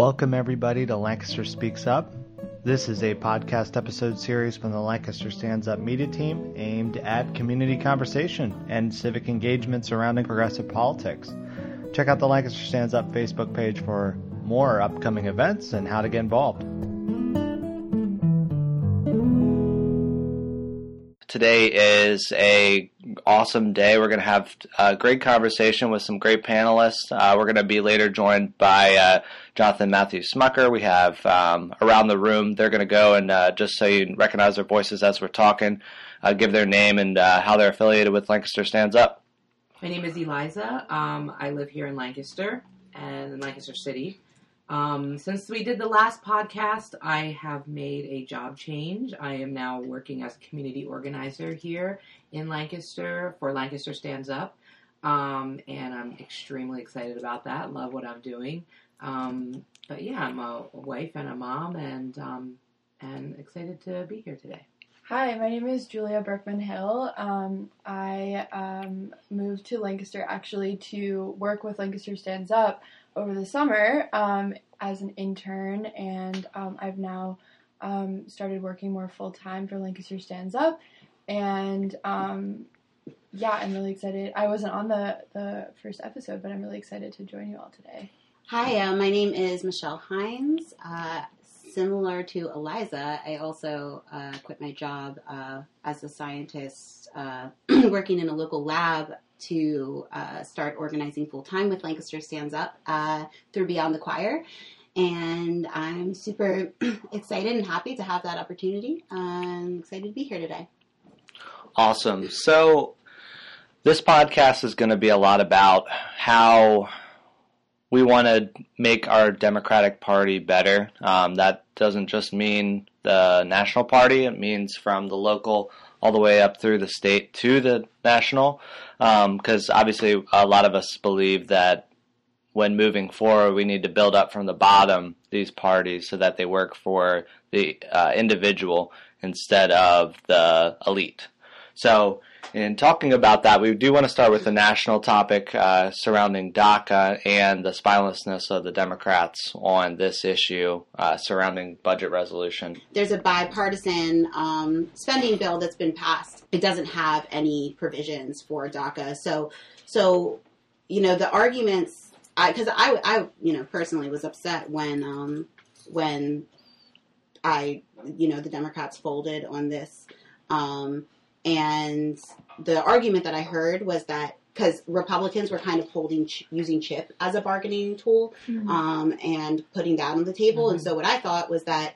Welcome, everybody, to Lancaster Speaks Up. This is a podcast episode series from the Lancaster Stands Up media team aimed at community conversation and civic engagement surrounding progressive politics. Check out the Lancaster Stands Up Facebook page for more upcoming events and how to get involved. Today is a awesome day. We're going to have a great conversation with some great panelists. Uh, we're going to be later joined by uh, Jonathan Matthew Smucker. We have um, around the room. They're going to go and uh, just so you recognize their voices as we're talking, uh, give their name and uh, how they're affiliated with Lancaster Stands Up. My name is Eliza. Um, I live here in Lancaster and in Lancaster City. Um, since we did the last podcast, I have made a job change. I am now working as a community organizer here in Lancaster for Lancaster Stands Up. Um, and I'm extremely excited about that. Love what I'm doing. Um, but yeah, I'm a, wife and a mom, and um, and excited to be here today. Hi, my name is Julia Berkman Hill. Um, I um, moved to Lancaster actually to work with Lancaster Stands Up over the summer um, as an intern, and I've now started working more full time for Lancaster Stands Up. And um, yeah, I'm really excited. I wasn't on the, the first episode, but I'm really excited to join you all today. Hi, uh, my name is Michelle Hines. Uh, similar to Eliza, I also uh, quit my job uh, as a scientist uh, working in a local lab to uh, start organizing full time with Lancaster Stands Up through Beyond the Choir. And I'm super excited and happy to have that opportunity. I'm excited to be here today. Awesome. So, this podcast is going to be a lot about how we want to make our Democratic Party better. Um, that doesn't just mean the national party, it means from the local all the way up through the state to the national. Because um, obviously, a lot of us believe that when moving forward, we need to build up from the bottom these parties so that they work for the uh, individual instead of the elite. So, in talking about that, we do want to start with the national topic uh, surrounding DACA and the spinelessness of the Democrats on this issue uh, surrounding budget resolution. There's a bipartisan um, spending bill that's been passed. It doesn't have any provisions for DACA. So, so you know, the arguments, because I, I, I, you know, personally was upset when, um, when I, you know, the Democrats folded on this. Um, and the argument that I heard was that because Republicans were kind of holding ch- using CHIP as a bargaining tool mm-hmm. um, and putting that on the table. Mm-hmm. And so what I thought was that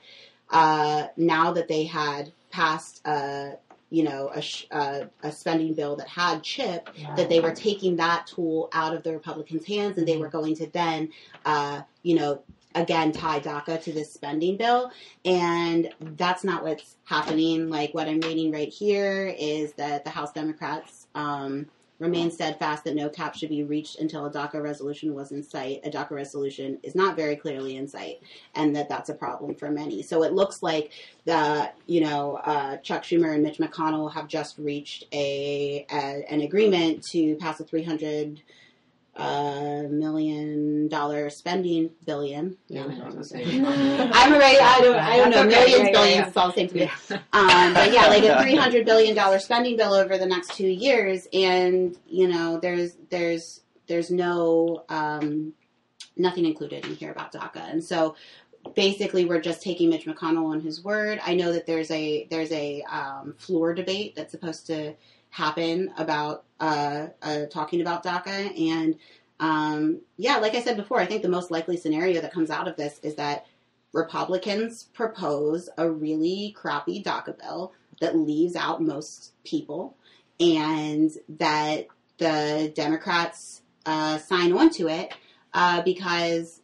uh, now that they had passed a you know a, sh- a, a spending bill that had CHIP, yeah. that they were taking that tool out of the Republicans' hands and they were going to then uh, you know again tie DACA to this spending bill, and that's not what's happening. Like what I'm reading right here is that the House Democrats um, remain steadfast that no cap should be reached until a DACA resolution was in sight. A DACA resolution is not very clearly in sight, and that that's a problem for many. So it looks like the you know uh, Chuck Schumer and Mitch McConnell have just reached a, a an agreement to pass a 300 a million dollar spending billion. Yeah, I'm right. I don't. I don't know. Okay. Millions, yeah, billions. Yeah. It's all the same to me. Um, but yeah, like a three hundred billion dollar spending bill over the next two years, and you know, there's there's there's no um, nothing included in here about DACA, and so basically we're just taking Mitch McConnell on his word. I know that there's a there's a um, floor debate that's supposed to happen about uh, uh, talking about DACA. And um, yeah, like I said before, I think the most likely scenario that comes out of this is that Republicans propose a really crappy DACA bill that leaves out most people, and that the Democrats uh, sign on to it uh, because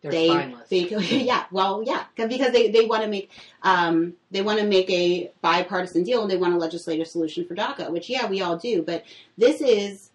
they're they, they yeah, well, yeah, because they, they want to make um, they want to make a bipartisan deal and they want a legislative solution for DACA, which yeah, we all do. But this is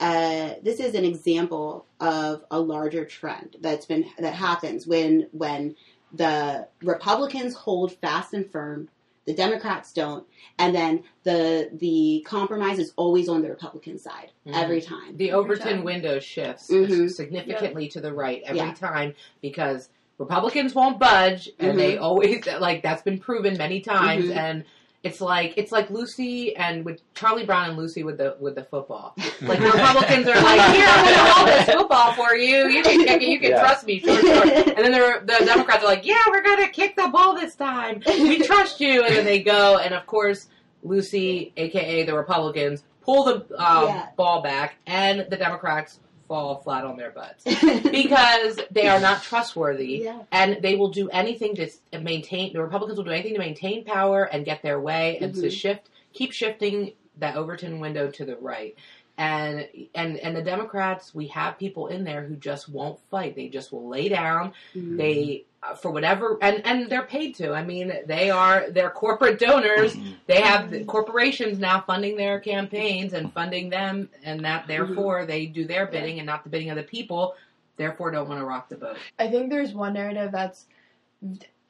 uh, this is an example of a larger trend that's been that happens when when the Republicans hold fast and firm the Democrats don't, and then the the compromise is always on the Republican side mm-hmm. every time. The Overton window shifts mm-hmm. significantly yep. to the right every yep. time because Republicans won't budge, and Mhm. they always like that's been proven many times, Mhm. and. It's like it's like Lucy and with Charlie Brown and Lucy with the with the football. Like the Republicans are like, here I'm going to hold this football for you. You can kick it. You can Yeah. trust me. Sure, sure. And then the, the Democrats are like, yeah, we're going to kick the ball this time. We trust you. And then they go, and of course, Lucy, aka the Republicans, pull the um, Yeah. ball back, and the Democrats fall flat on their butts because they are not trustworthy. yeah. And they will do anything to maintain. The Republicans will do anything to maintain power and get their way, and to Mhm. shift, keep shifting that Overton window to the right. And and and the Democrats, we have people in there who just won't fight. They just will lay down. Mhm. They Uh, for whatever and and they're paid to. I mean, they are they're corporate donors. Mm-hmm. They have the corporations now funding their campaigns and funding them, and that mm-hmm. therefore they do their bidding and not the bidding of the people. Therefore, don't want to rock the boat. I think there's one narrative that's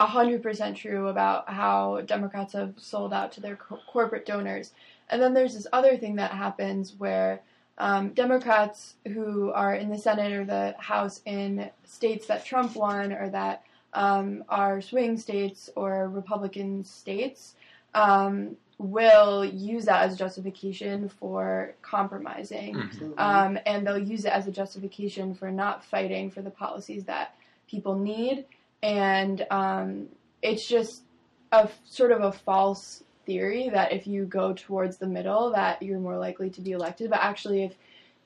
hundred percent true about how Democrats have sold out to their co- corporate donors, and then there's this other thing that happens where um, Democrats who are in the Senate or the House in states that Trump won or that um, are swing states or Republican states um, will use that as justification for compromising Absolutely. um, and they'll use it as a justification for not fighting for the policies that people need. And um, it's just a sort of a false theory that if you go towards the middle, that you're more likely to be elected. But actually, if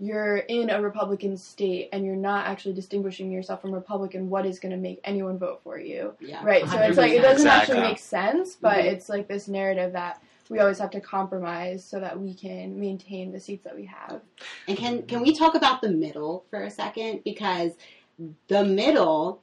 you're in a Republican state and you're not actually distinguishing yourself from Republican, what is going to make anyone vote for you? yeah. Right. So it's like it doesn't Exactly. actually make sense, but Mhm. it's like this narrative that we always have to compromise so that we can maintain the seats that we have. And can can we talk about the middle for a second? Because the middle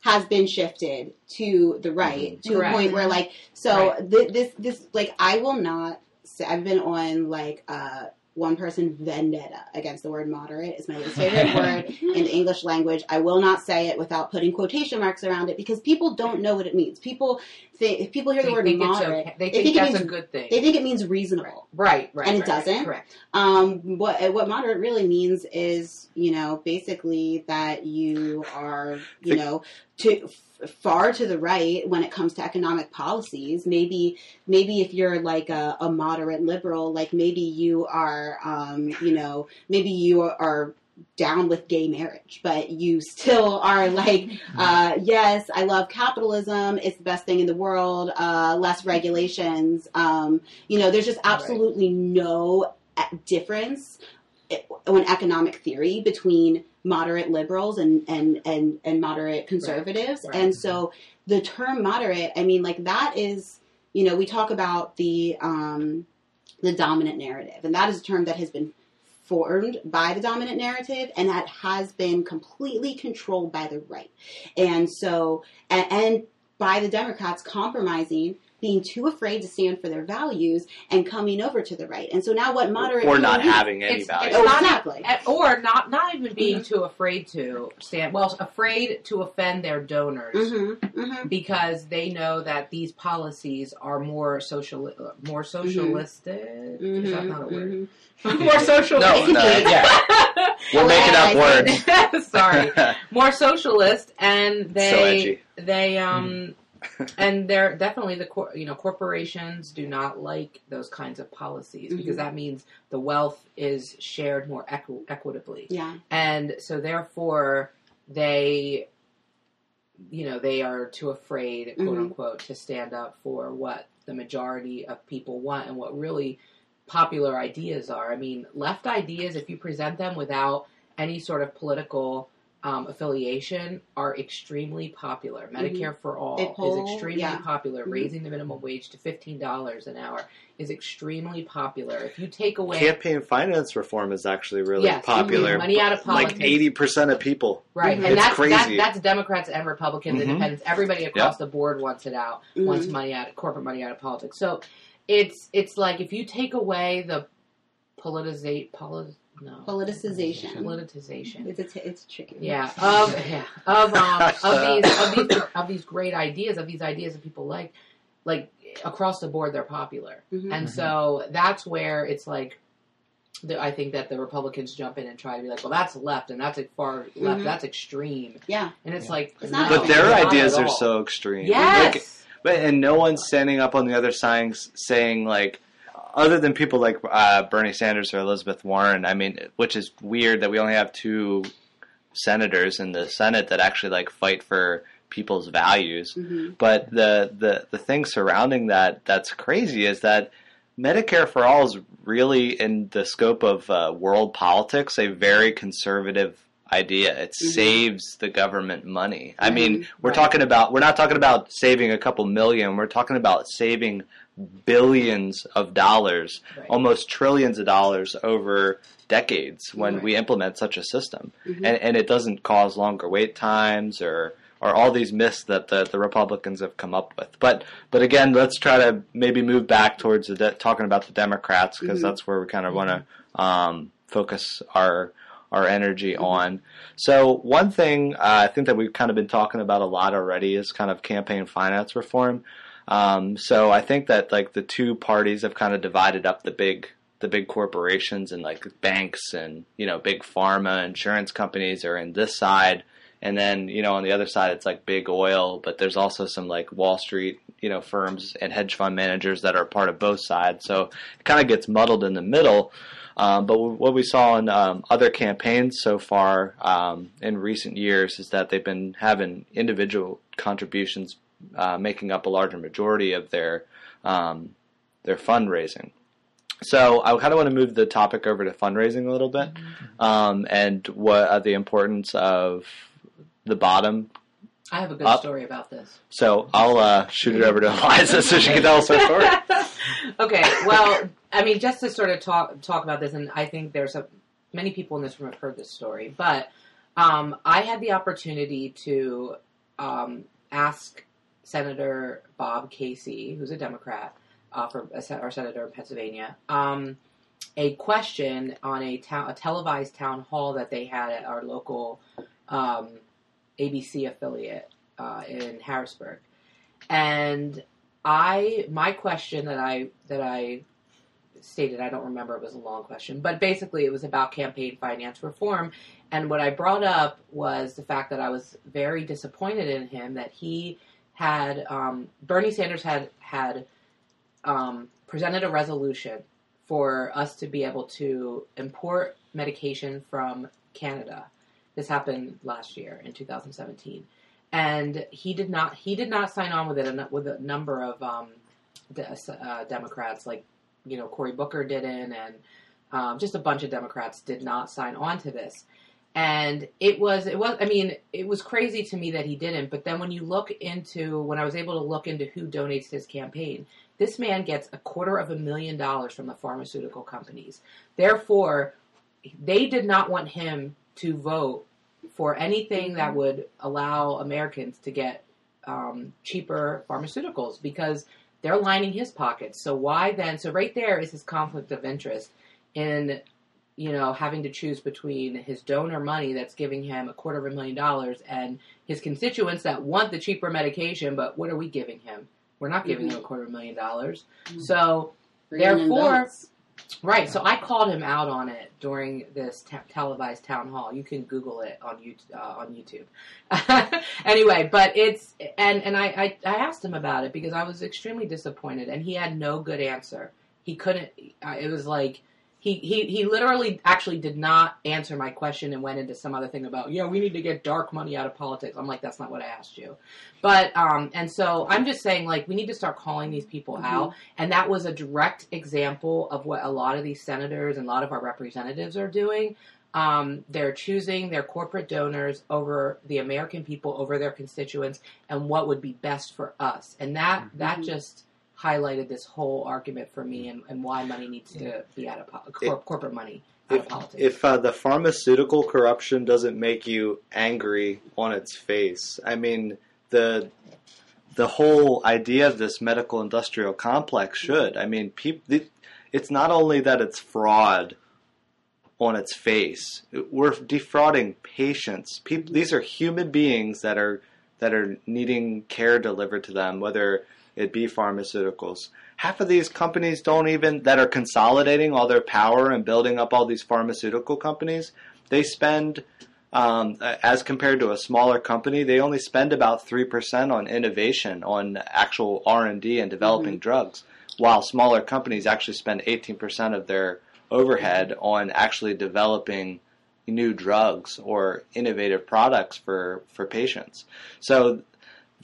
has been shifted to the right to Correct. a point where like so Right. thi- this this like I will not say I've been on like uh one person vendetta against the word moderate is my least favorite word in the English language. I will not say it without putting quotation marks around it because people don't know what it means. People think if people hear the word moderate, okay. They they think, think it that's means- a good thing. they think it means reasonable. right, right, and it right, doesn't. Correct. Um, what what moderate really means is, you know, basically that you are, you know, to far to the right when it comes to economic policies. Maybe maybe if you're like a, a moderate liberal, like maybe you are, um, you know, maybe you are down with gay marriage, but you still are like, uh, yes, I love capitalism. It's the best thing in the world. Uh, less regulations. Um, you know, there's just absolutely no uh, difference in economic theory between moderate liberals and and and, and moderate conservatives. Right. And so the term moderate, I mean, like that is, you know, we talk about the um, the dominant narrative, and that is a term that has been formed by the dominant narrative and that has been completely controlled by the right. And so, and, and by the Democrats compromising, being too afraid to stand for their values and coming over to the right. And so now what moderate or not having any It's- value. it's Oh, not- exactly. Or not not even being too afraid to stand well afraid to offend their donors Mm-hmm, mm-hmm. because they know that these policies are more social more socialistic is that not a word Mhm. more socialist no, no, yeah, we're making up words. sorry more socialist and they So they um and they're definitely the cor- you know corporations do not like those kinds of policies because Mhm. that means the wealth is shared more equi- equitably Yeah. and so therefore they you know they are too afraid quote Mhm. unquote to stand up for what the majority of people want and what really popular ideas are i mean left ideas if you present them without any sort of political um, affiliation are extremely popular medicare for all They poll, is extremely yeah. popular Mhm. raising the minimum wage to $15 an hour is extremely popular if you take away Campaign finance reform is actually really Yes, popular. money out of politics, Like eighty percent of people. Right, Mhm. and It's that's crazy. That, that's Democrats and Republicans. Independents, everybody across the board wants it out, wants money out, of corporate money out of politics. So it's it's like if you take away the politicate, poli- no Politicization. politicization, It's a t- it's tricky. yeah, of yeah of um of these of these of these great ideas of these ideas that people like, like across the board they're popular, Mhm. and Mhm. so that's where it's like the, I think that the Republicans jump in and try to be like, well, that's left and that's far left, Mhm. that's extreme, Yeah. and it's Yeah. like, It's not no, But their ideas are so extreme. yes. Like, but and no one's standing up on the other side saying like, other than people like uh, Bernie Sanders or Elizabeth Warren. I mean, which is weird that we only have two senators in the Senate that actually like fight for people's values. hmm But the the the thing surrounding that that's crazy is that Medicare for all is really in the scope of uh, world politics a very conservative idea. It Mhm. saves the government money. I mean, we're Right. talking about we're not talking about saving a couple million. We're talking about saving billions of dollars, Right. almost trillions of dollars over decades when Right. we implement such a system Mhm. and, and it doesn't cause longer wait times or or all these myths that the, the Republicans have come up with. But but again, let's try to maybe move back towards the de- talking about the Democrats because Mhm. that's where we kind of want to um, focus our our energy Mhm. on. So one thing uh, I think that we've kind of been talking about a lot already is kind of campaign finance reform. Um, so I think that like the two parties have kind of divided up the big the big corporations and like banks and you know big pharma insurance companies are in this side. And then you know on the other side it's like big oil but there's also some like wall street you know firms and hedge fund managers that are part of both sides. So it kind of gets muddled in the middle. Um, but what we saw in um, other campaigns so far um, in recent years is that they've been having individual contributions uh, making up a larger majority of their um, their fundraising. So I kind of want to move the topic over to fundraising a little bit, um, and what uh, the importance of the bottom. I have a good Up. story about this. So I'll uh, shoot it over to Eliza so she can tell us her story. okay, well, I mean, just to sort of talk talk about this, and I think there's a, many people in this room have heard this story, but um, I had the opportunity to um, ask Senator Bob Casey, who's a Democrat, uh, for a, our senator in Pennsylvania, um, a question on a a televised town hall that they had at our local um, ABC affiliate uh, in Harrisburg, and I my question that I that I stated I don't remember it was a long question, but basically it was about campaign finance reform. And what I brought up was the fact that I was very disappointed in him that he had um, Bernie Sanders had had um, presented a resolution for us to be able to import medication from Canada. This happened last year in 2017 and he did not he did not sign on with it with a number of um, de- uh, Democrats like you know Cory Booker didn't and um, just a bunch of Democrats did not sign on to this and it was it was I mean it was crazy to me that he didn't but then when you look into when I was able to look into who donates to his campaign this man gets a quarter of a million dollars from the pharmaceutical companies therefore they did not want him to vote for anything that would allow Americans to get um, cheaper pharmaceuticals because they're lining his pockets. So why then? So right there is his conflict of interest in you know having to choose between his donor money that's giving him a quarter of a million dollars and his constituents that want the cheaper medication. But what are we giving him? We're not giving him a quarter of a million dollars. Mhm. So Therefore- Right. So I called him out on it during this te- televised town hall. You can Google it on YouTube. Uh, on YouTube. anyway, but it's and and I, I I asked him about it because I was extremely disappointed, and he had no good answer. He couldn't. It was like. He, he, he literally actually did not answer my question and went into some other thing about yeah we need to get dark money out of politics. I'm like that's not what I asked you, but um and so I'm just saying like we need to start calling these people Mhm. out and that was a direct example of what a lot of these senators and a lot of our representatives are doing. Um, they're choosing their corporate donors over the American people, over their constituents, and what would be best for us. And that that Mhm. just highlighted this whole argument for me and, and why money needs to be out of po- cor- corporate money out of If, politics. if uh, the pharmaceutical corruption doesn't make you angry on its face, I mean the the whole idea of this medical industrial complex should. I mean, it's not only that it's fraud on its face. We're defrauding patients. People, these are human beings that are that are needing care delivered to them, whether it be pharmaceuticals. half of these companies don't even that are consolidating all their power and building up all these pharmaceutical companies. They spend um, as compared to a smaller company, they only spend about three percent on innovation, on actual R and D and developing Mm-hmm. drugs, while smaller companies actually spend eighteen percent of their overhead on actually developing new drugs or innovative products for, for patients. So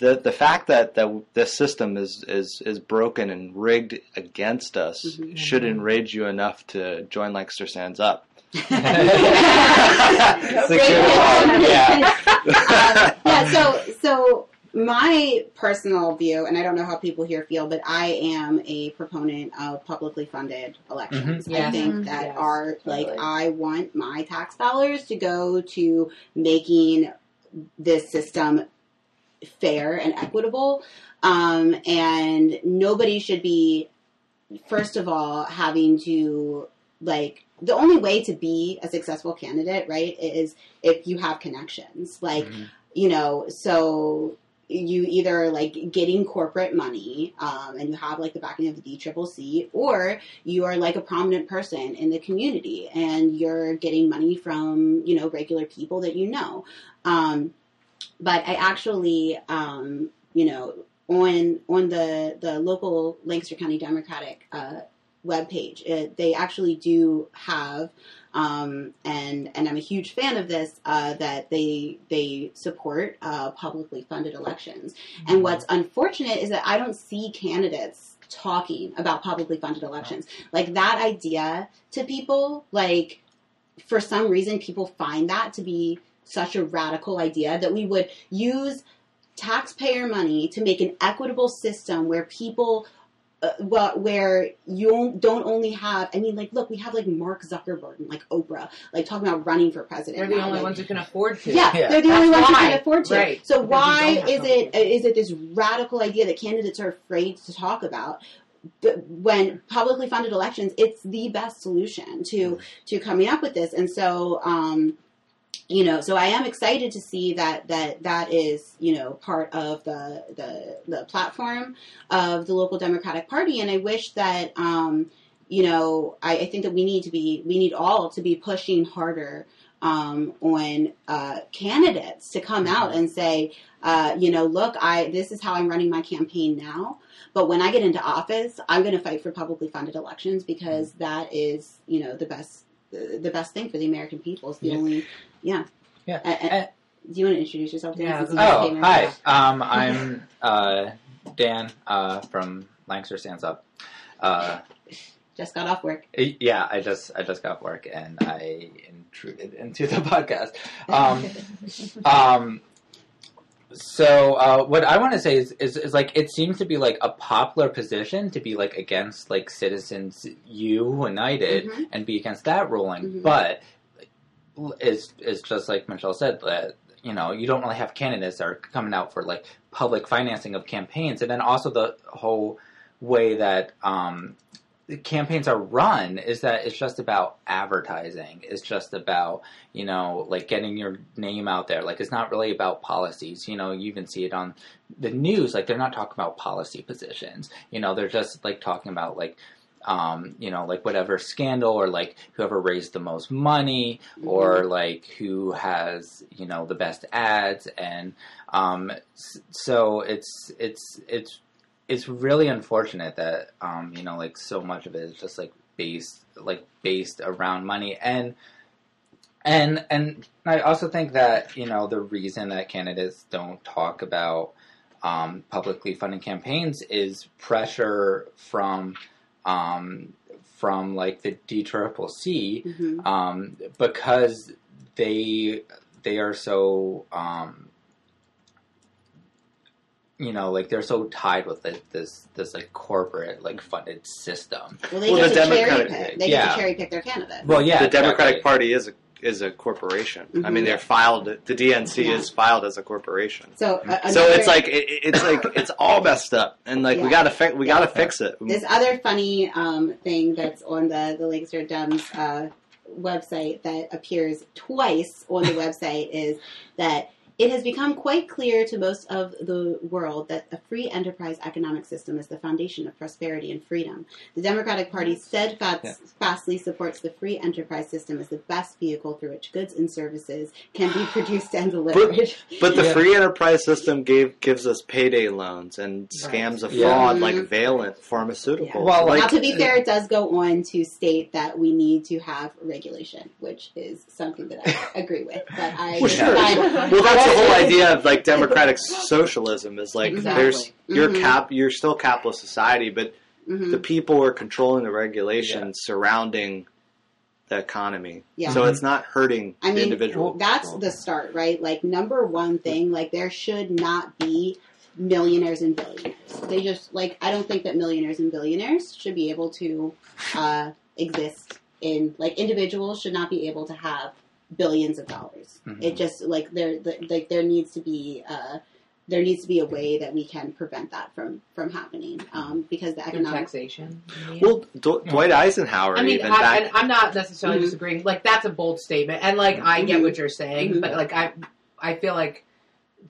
the the fact that, that this system is, is, is broken and rigged against us Mhm. should enrage you enough to join Lancaster Stands Up. Yeah. yeah. yeah. So, so my personal view, and I don't know how people here feel, but I am a proponent of publicly funded elections. I Yes. think Mhm. that Yes, are like totally. I want my tax dollars to go to making this system fair and equitable. Um, and nobody should be, first of all, having to like the only way to be a successful candidate, right, is if you have connections. Like, Mhm. you know, so you either like getting corporate money um, and you have like the backing of the DCCC, or you are like a prominent person in the community and you're getting money from you know regular people that you know. Um, but I actually, um, you know, on on the the local Lancaster County Democratic uh, webpage, it, they actually do have um, and and I'm a huge fan of this uh, that they they support uh, publicly funded elections. And what's unfortunate is that I don't see candidates talking about publicly funded elections like that idea to people. Like for some reason, people find that to be such a radical idea that we would use taxpayer money to make an equitable system where people uh, well, where you don't only have, I mean, like, look, we have like Mark Zuckerberg and like Oprah, like talking about running for president. They're the now, only like- ones who can afford to. yeah, Yeah. they're the That's only ones who can afford to. Right. So Because why is it is it this radical idea that candidates are afraid to talk about? But when publicly funded elections, it's the best solution to to coming up with this. And so, um, you know, so I am excited to see that that that is you know part of the the the platform of the local Democratic Party. And I wish that um, you know I, I think that we need to be we need all to be pushing harder um, on uh, candidates to come out and say, uh, you know, look, I this is how I'm running my campaign now. But when I get into office, I'm going to fight for publicly funded elections because that is, you know, the best the best thing for the American people. It's the Yeah. only, yeah. Yeah. Uh, uh, do you want to introduce yourself? Dan, Yeah, Oh, hi. Um, I'm uh, Dan uh, from Lancaster Stands Up. Uh, Just got off work. yeah, I just I just got off work and I intruded into the podcast. Um, um, so uh, what I want to say is, is is like it seems to be like a popular position to be like against like Citizens you United Mhm. and be against that ruling, Mhm. but it's it's just like Michelle said that you know you don't really have candidates that are coming out for like public financing of campaigns, and then also the whole way that um, campaigns are run is that it's just about advertising. It's just about you know like getting your name out there. Like it's not really about policies. You know you even see it on the news. Like they're not talking about policy positions. You know they're just like talking about like um, you know, like whatever scandal or like whoever raised the most money or like who has, you know, the best ads. And, um, so it's, it's, it's, it's really unfortunate that, um, you know, like so much of it is just like based, like based around money. And, and, and I also think that, you know, the reason that candidates don't talk about, um, publicly funded campaigns is pressure from, um, from like the DCCC Mhm. um, because they they are so um, you know like they're so tied with like, this this like corporate like funded system. Well, they Well, get the to cherry Democratic- pick. They get yeah. to cherry pick their candidate. Well, yeah, the Democratic exactly. Party is a is a corporation. I Mhm. mean, they're filed. The DNC Yeah. is filed as a corporation. So, uh, So it's like it, it's like it's all messed up, and like we gotta fi- we Yeah. gotta fix it. This other funny um, thing that's on the the Lancaster Dems uh, website that appears twice on the website is that It has become quite clear to most of the world that a free enterprise economic system is the foundation of prosperity and freedom. The Democratic Party steadfastly supports the free enterprise system as the best vehicle through which goods and services can be produced and delivered. But the Yeah. free enterprise system gave gives us payday loans and scams of Yeah. fraud like mm-hmm. Valeant Pharmaceuticals. Yeah. Well, like, now, to be fair, uh, it does go on to state that we need to have regulation, which is something that I agree with. But I, Well, sure. I- well, that's the whole idea of like democratic socialism is like Exactly. there's you're Mhm. cap you're still capitalist society, but Mhm. the people are controlling the regulations surrounding the economy. Yeah. So it's not hurting I the mean, individual. that's the start, right? Like number one thing, like there should not be millionaires and billionaires. They just like I don't think that millionaires and billionaires should be able to uh, exist in like individuals should not be able to have billions of dollars. Mhm. It just like there the, like there needs to be uh, there needs to be a way that we can prevent that from from happening um, because the Through economic taxation. you mean? well, D- Dwight Eisenhower I mean, even I, back and I'm not necessarily Mhm. disagreeing. Like that's a bold statement, and like I get Mhm. what you're saying, but like I, I feel like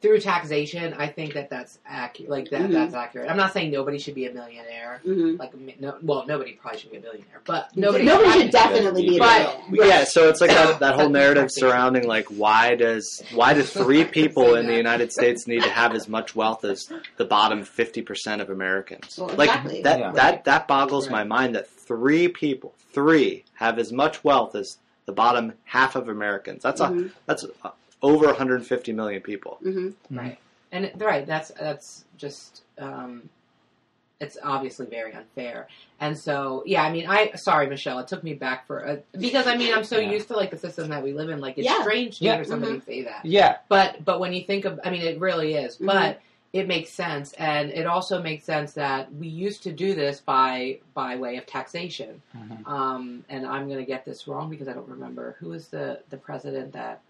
through taxation, I think that that's accurate. Like that, Mhm. that's accurate. I'm not saying nobody should be a millionaire. Mhm. Like no, well, nobody probably should be a millionaire, but nobody. nobody should definitely be a But- billionaire. Yeah, so it's like that, that whole narrative surrounding like why does why do three people in the United States need to have as much wealth as the bottom fifty percent of Americans? Well, like that Yeah. that that boggles Right. my mind that three people, three have as much wealth as the bottom half of Americans. That's a Mhm. that's uh, over 150 million people. Mhm. Right. And right, that's that's just um, it's obviously very unfair. And so, yeah, I mean, I sorry, Michelle, it took me back for a, because I mean, I'm so Yeah. used to like the system that we live in. Like, it's Yeah. strange to Yeah. hear somebody say that. Yeah. But but when you think of, I mean, it really is. Mhm. But it makes sense, and it also makes sense that we used to do this by by way of taxation. Mhm. Um, and I'm going to get this wrong because I don't remember who was the the president that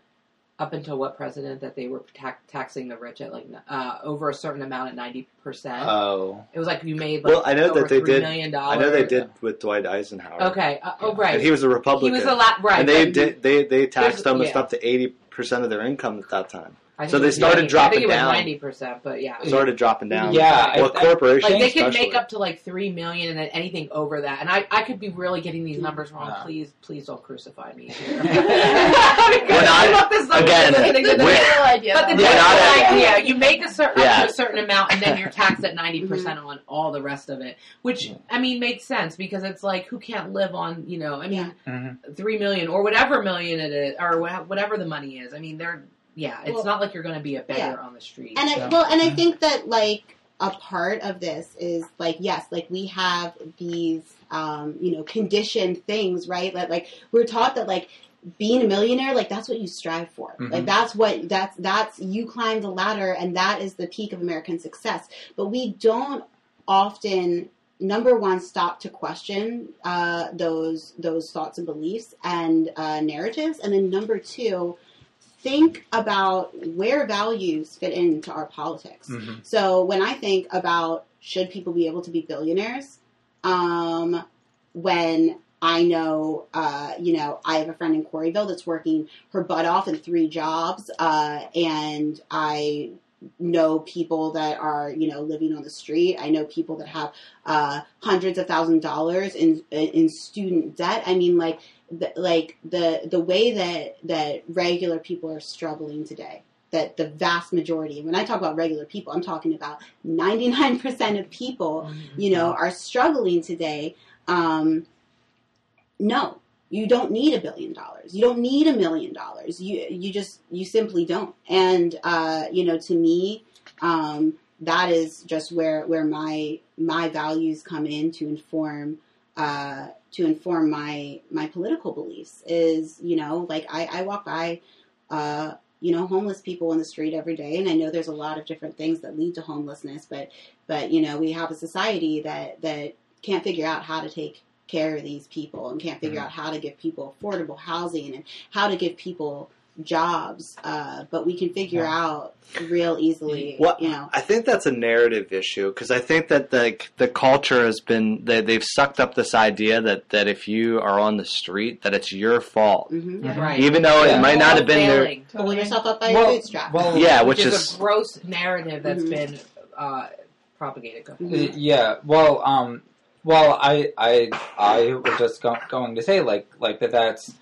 up until what president that they were ta- taxing the rich at like uh, over a certain amount at ninety percent. Oh. it was like you made like Well, I know that they $3 did- million I know they did with Dwight Eisenhower. Okay. Uh, oh, right. And he was a Republican. He was a lot right. and they did they they taxed There's- them yeah. up to 80 percent of their income at that time. I think so they was started 90 I dropping think it was down. ninety percent, but yeah. Started dropping down. Yeah, well, I- corporations Like they could especially. make up to like three million, and then anything over that. And I, I could be really getting these numbers wrong. Yeah. Please, please don't crucify me. We're Because not- I looked this again, and everything, and we're- then- General idea. But the general not- idea, you make a certain Yeah. up to a certain amount, and then you're taxed at ninety percent on all the rest of it. Which I mean makes sense because it's like who can't live on you know I mean Mhm. three million or whatever million it is or whatever the money is. I mean they're yeah, it's Well, not like you're going to be a beggar yeah. on the street. And I, well, and I think that like a part of this is like yes, like we have these um, you know conditioned things, right? That like we're taught that like being a millionaire, like that's what you strive for. Mhm. Like that's what that's that's you climb the ladder, and that is the peak of American success. But we don't often number one stop to question uh, those those thoughts and beliefs and uh, narratives, and then number two think about where values fit into our politics. Mhm. So when I think about should people be able to be billionaires, um, when I know, uh, you know, I have a friend in Quarryville that's working her butt off in three jobs, uh, and I know people that are, you know, living on the street. I know people that have uh, hundreds of thousand dollars in in student debt. I mean, like, the, like the the way that that regular people are struggling today that the vast majority when i talk about regular people i'm talking about 99% of people you know are struggling today um, no you don't need a billion dollars. You don't need a million dollars. You you just you simply don't. And uh, you know to me um, that is just where where my my values come in to inform uh, to inform my my political beliefs is you know like I, I walk by uh, you know homeless people in the street every day. And I know there's a lot of different things that lead to homelessness but but you know we have a society that that can't figure out how to take care of these people and can't figure Mhm. out how to give people affordable housing and how to give people jobs, uh, but we can figure Yeah. out real easily. Well, you know, I think that's a narrative issue because I think that the the culture has been they, they've sucked up this idea that that if you are on the street that it's your fault, hmm Mhm. Right. even though Yeah. it might not have been their Failing. pull yourself up by Well- your bootstraps. well, yeah, which, which is, is a gross narrative that's Mhm. been uh, propagated. Go ahead. Mhm. Uh, Yeah, well, um, well, I, I, I was just go- going to say, like, like that. That's,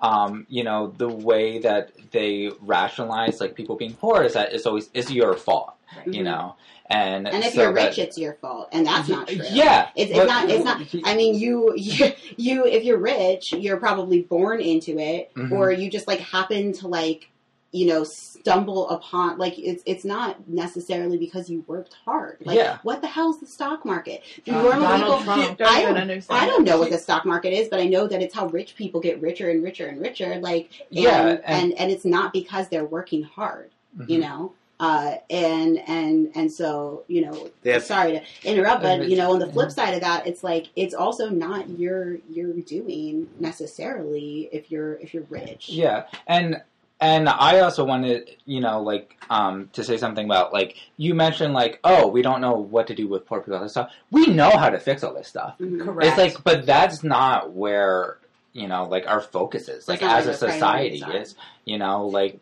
um, you know, the way that they rationalize like people being poor is that it's always is your fault, you Mhm. know, and and if so you're that- rich, it's your fault, and that's not true. Yeah, It's, it's but- not. It's not. I mean, you, you, you, if you're rich, you're probably born into it, Mhm. or you just like happen to like, you know, stumble upon. Like, it's it's not necessarily because you worked hard. Like, Yeah. what the hell's the stock market? Do normal Donald people? Trump. Don't I don't. understand. I don't know what the stock market is, but I know that it's how rich people get richer and richer and richer. Like, and Yeah, and, and- and, it's not because they're working hard, Mhm. you know. Uh, and and and so you know, They have- sorry to interrupt, but you know, on the flip Mhm. side of that, it's like it's also not your your doing necessarily if you're if you're rich. Yeah, and and I also wanted, you know, like um, to say something about like you mentioned, like, oh, we don't know what to do with poor people and stuff. We know how to fix all this stuff. Mhm. Correct. It's like, but that's not where you know, like our focus is. Like as a society is, you know, like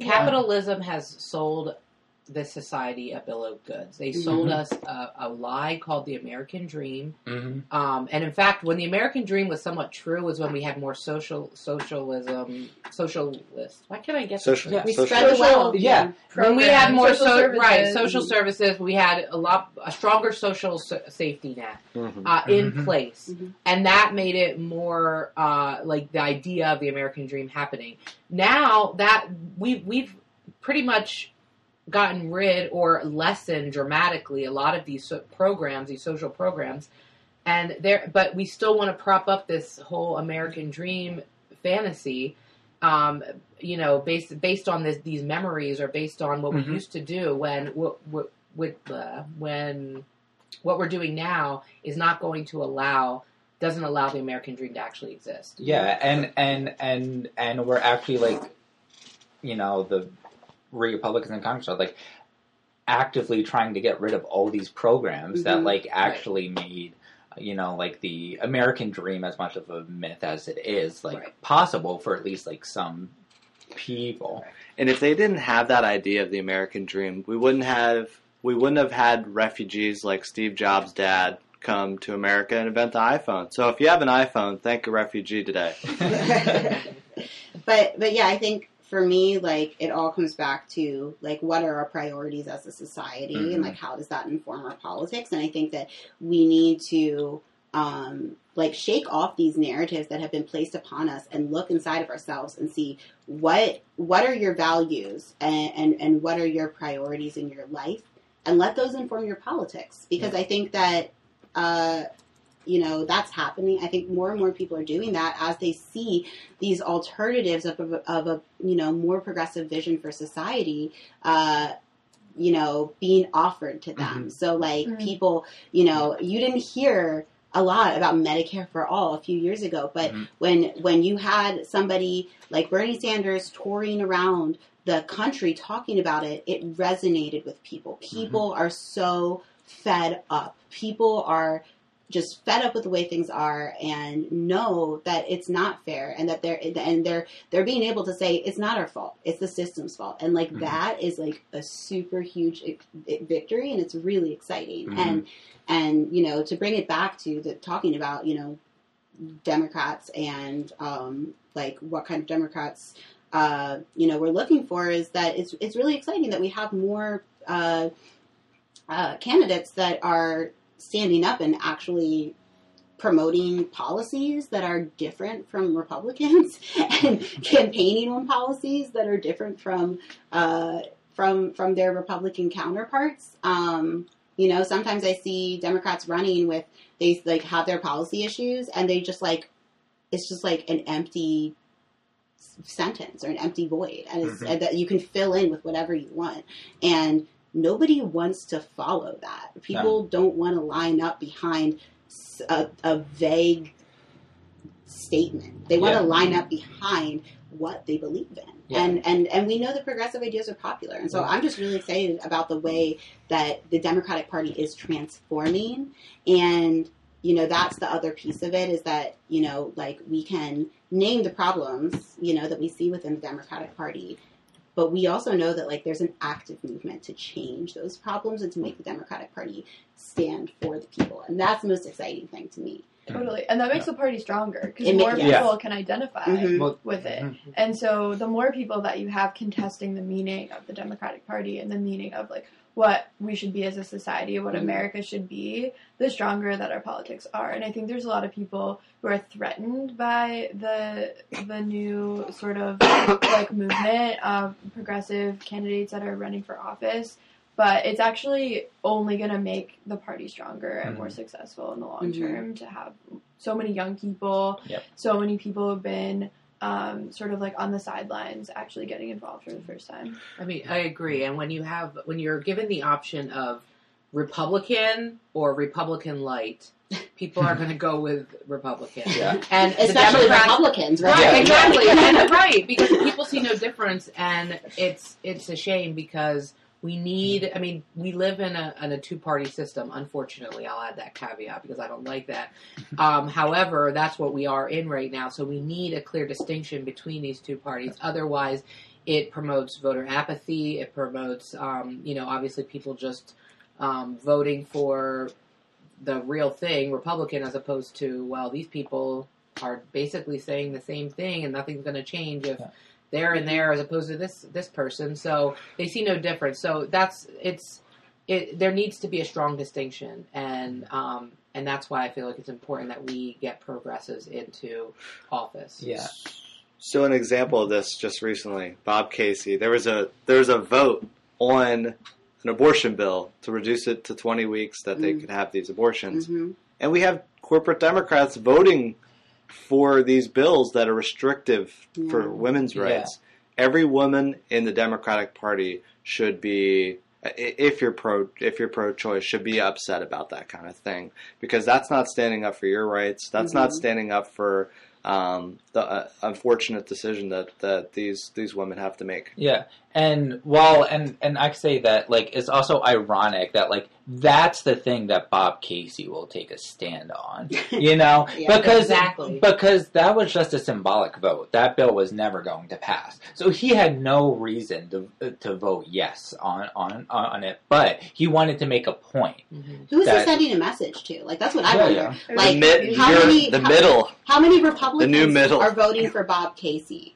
Capitalism has sold this society a bill of goods. They sold Mhm. us a, a lie called the American Dream. mhm. Um, and in fact, when the American Dream was somewhat true, was when we had more social socialism, socialist. Why can't I get social. Yeah. We social- spread the Social- wealth. yeah. when we had more social so, services. right social services, we had a lot a stronger social so- safety net Mhm. uh, in Mhm. place, Mhm. and that made it more uh, like the idea of the American dream happening. Now that we we've pretty much gotten rid or lessened dramatically a lot of these so- programs, these social programs, and there, but we still want to prop up this whole American dream fantasy. Um, you know, based based on this, these memories or based on what Mhm. we used to do when what what with uh, when what we're doing now is not going to allow doesn't allow the American dream to actually exist. Yeah, and and and and we're actually like, you know, the Republicans in Congress are like actively trying to get rid of all these programs that Mhm. like actually made you know like the American dream as much of a myth as it is like Right. possible for at least like some people. And if they didn't have that idea of the American dream, we wouldn't have we wouldn't have had refugees like Steve Jobs' dad come to America and invent the iPhone. So if you have an iPhone, thank a refugee today. but but yeah, I think for me, like it all comes back to like what are our priorities as a society, Mhm. and like how does that inform our politics? And I think that we need to um, like shake off these narratives that have been placed upon us and look inside of ourselves and see what what are your values and and, and what are your priorities in your life, and let those inform your politics. Because I think that. Uh, you know that's happening. I think more and more people are doing that as they see these alternatives of a, of a you know more progressive vision for society. Uh, you know, being offered to them. So like Mhm. people, you know, you didn't hear a lot about Medicare for all a few years ago, but Mhm. when when you had somebody like Bernie Sanders touring around the country talking about it, it resonated with people. People are so fed up. People are just fed up with the way things are and know that it's not fair and that they're and they're they're being able to say it's not our fault it's the system's fault and like Mhm. that is like a super huge victory and it's really exciting Mhm. and and you know to bring it back to the talking about you know democrats and um like what kind of democrats uh you know we're looking for is that it's it's really exciting that we have more uh uh, candidates that are standing up and actually promoting policies that are different from Republicans and campaigning on policies that are different from uh, from from their Republican counterparts. Um, you know, sometimes I see Democrats running with they like have their policy issues and they just like it's just like an empty sentence or an empty void and it's Mhm. and that you can fill in with whatever you want and nobody wants to follow that people don't want to line up behind a vague statement they want Yeah. to line up behind what they believe in. Yeah. And and and we know that progressive ideas are popular. And so I'm just really excited about the way that the Democratic Party is transforming and you know that's the other piece of it is that you know like we can name the problems you know that we see within the democratic party but we also know that like there's an active movement to change those problems and to make the democratic party stand for the people and that's the most exciting thing to me Totally, and that makes the party stronger because It ma- more yes. people can identify Mhm. With it. mhm. And so the more people that you have contesting the meaning of the Democratic Party and the meaning of like what we should be as a society, what Mhm. America should be, the stronger that our politics are. And I think there's a lot of people who are threatened by the the new sort of like movement of progressive candidates that are running for office. But it's actually only going to make the party stronger and more successful in the long Mhm. term to have so many young people, Yep. so many people who've been um, sort of like on the sidelines actually getting involved for the first time. I mean, I agree. And when you have, when you're given the option of Republican or Republican light, people are going to go with Republican. Yeah. And especially Democrats, republicans right, Right, Yeah. exactly, and right because people see no difference, and it's it's a shame because we need. I mean, we live in a in a two party system. Unfortunately, I'll add that caveat because I don't like that. Um, however, that's what we are in right now, so we need a clear distinction between these two parties. Otherwise, it promotes voter apathy. It promotes, um, you know, obviously people just um, voting for the real thing, Republican, as opposed to well, these people are basically saying the same thing, and nothing's going to change if Yeah. They're in there as opposed to this this person. So they see no difference. So that's it's it. There needs to be a strong distinction, and um, and that's why I feel like it's important that we get progressives into office. Yeah. So an example of this just recently, Bob Casey. There was a there was a vote on an abortion bill to reduce it to 20 weeks that they Mm. could have these abortions, hmm and we have corporate Democrats voting for these bills that are restrictive for Yeah. women's Yeah. rights. Every woman in the Democratic Party should be if you're pro if you're pro choice should be upset about that kind of thing because that's not standing up for your rights. That's not Mhm. standing up for um, the uh, unfortunate decision that, that these these women have to make. Yeah, and while and and I say that like it's also ironic that like that's the thing that Bob Casey will take a stand on, you know, Yeah, because exactly. because that was just a symbolic vote. That bill was never going to pass, so he had no reason to to vote yes on on on it. But he wanted to make a point. Mhm. who is he sending a message to like that's what i Yeah, wonder yeah. It Like, the mid, how many- the how- middle. How many Republicans the new middle. are voting for Bob Casey?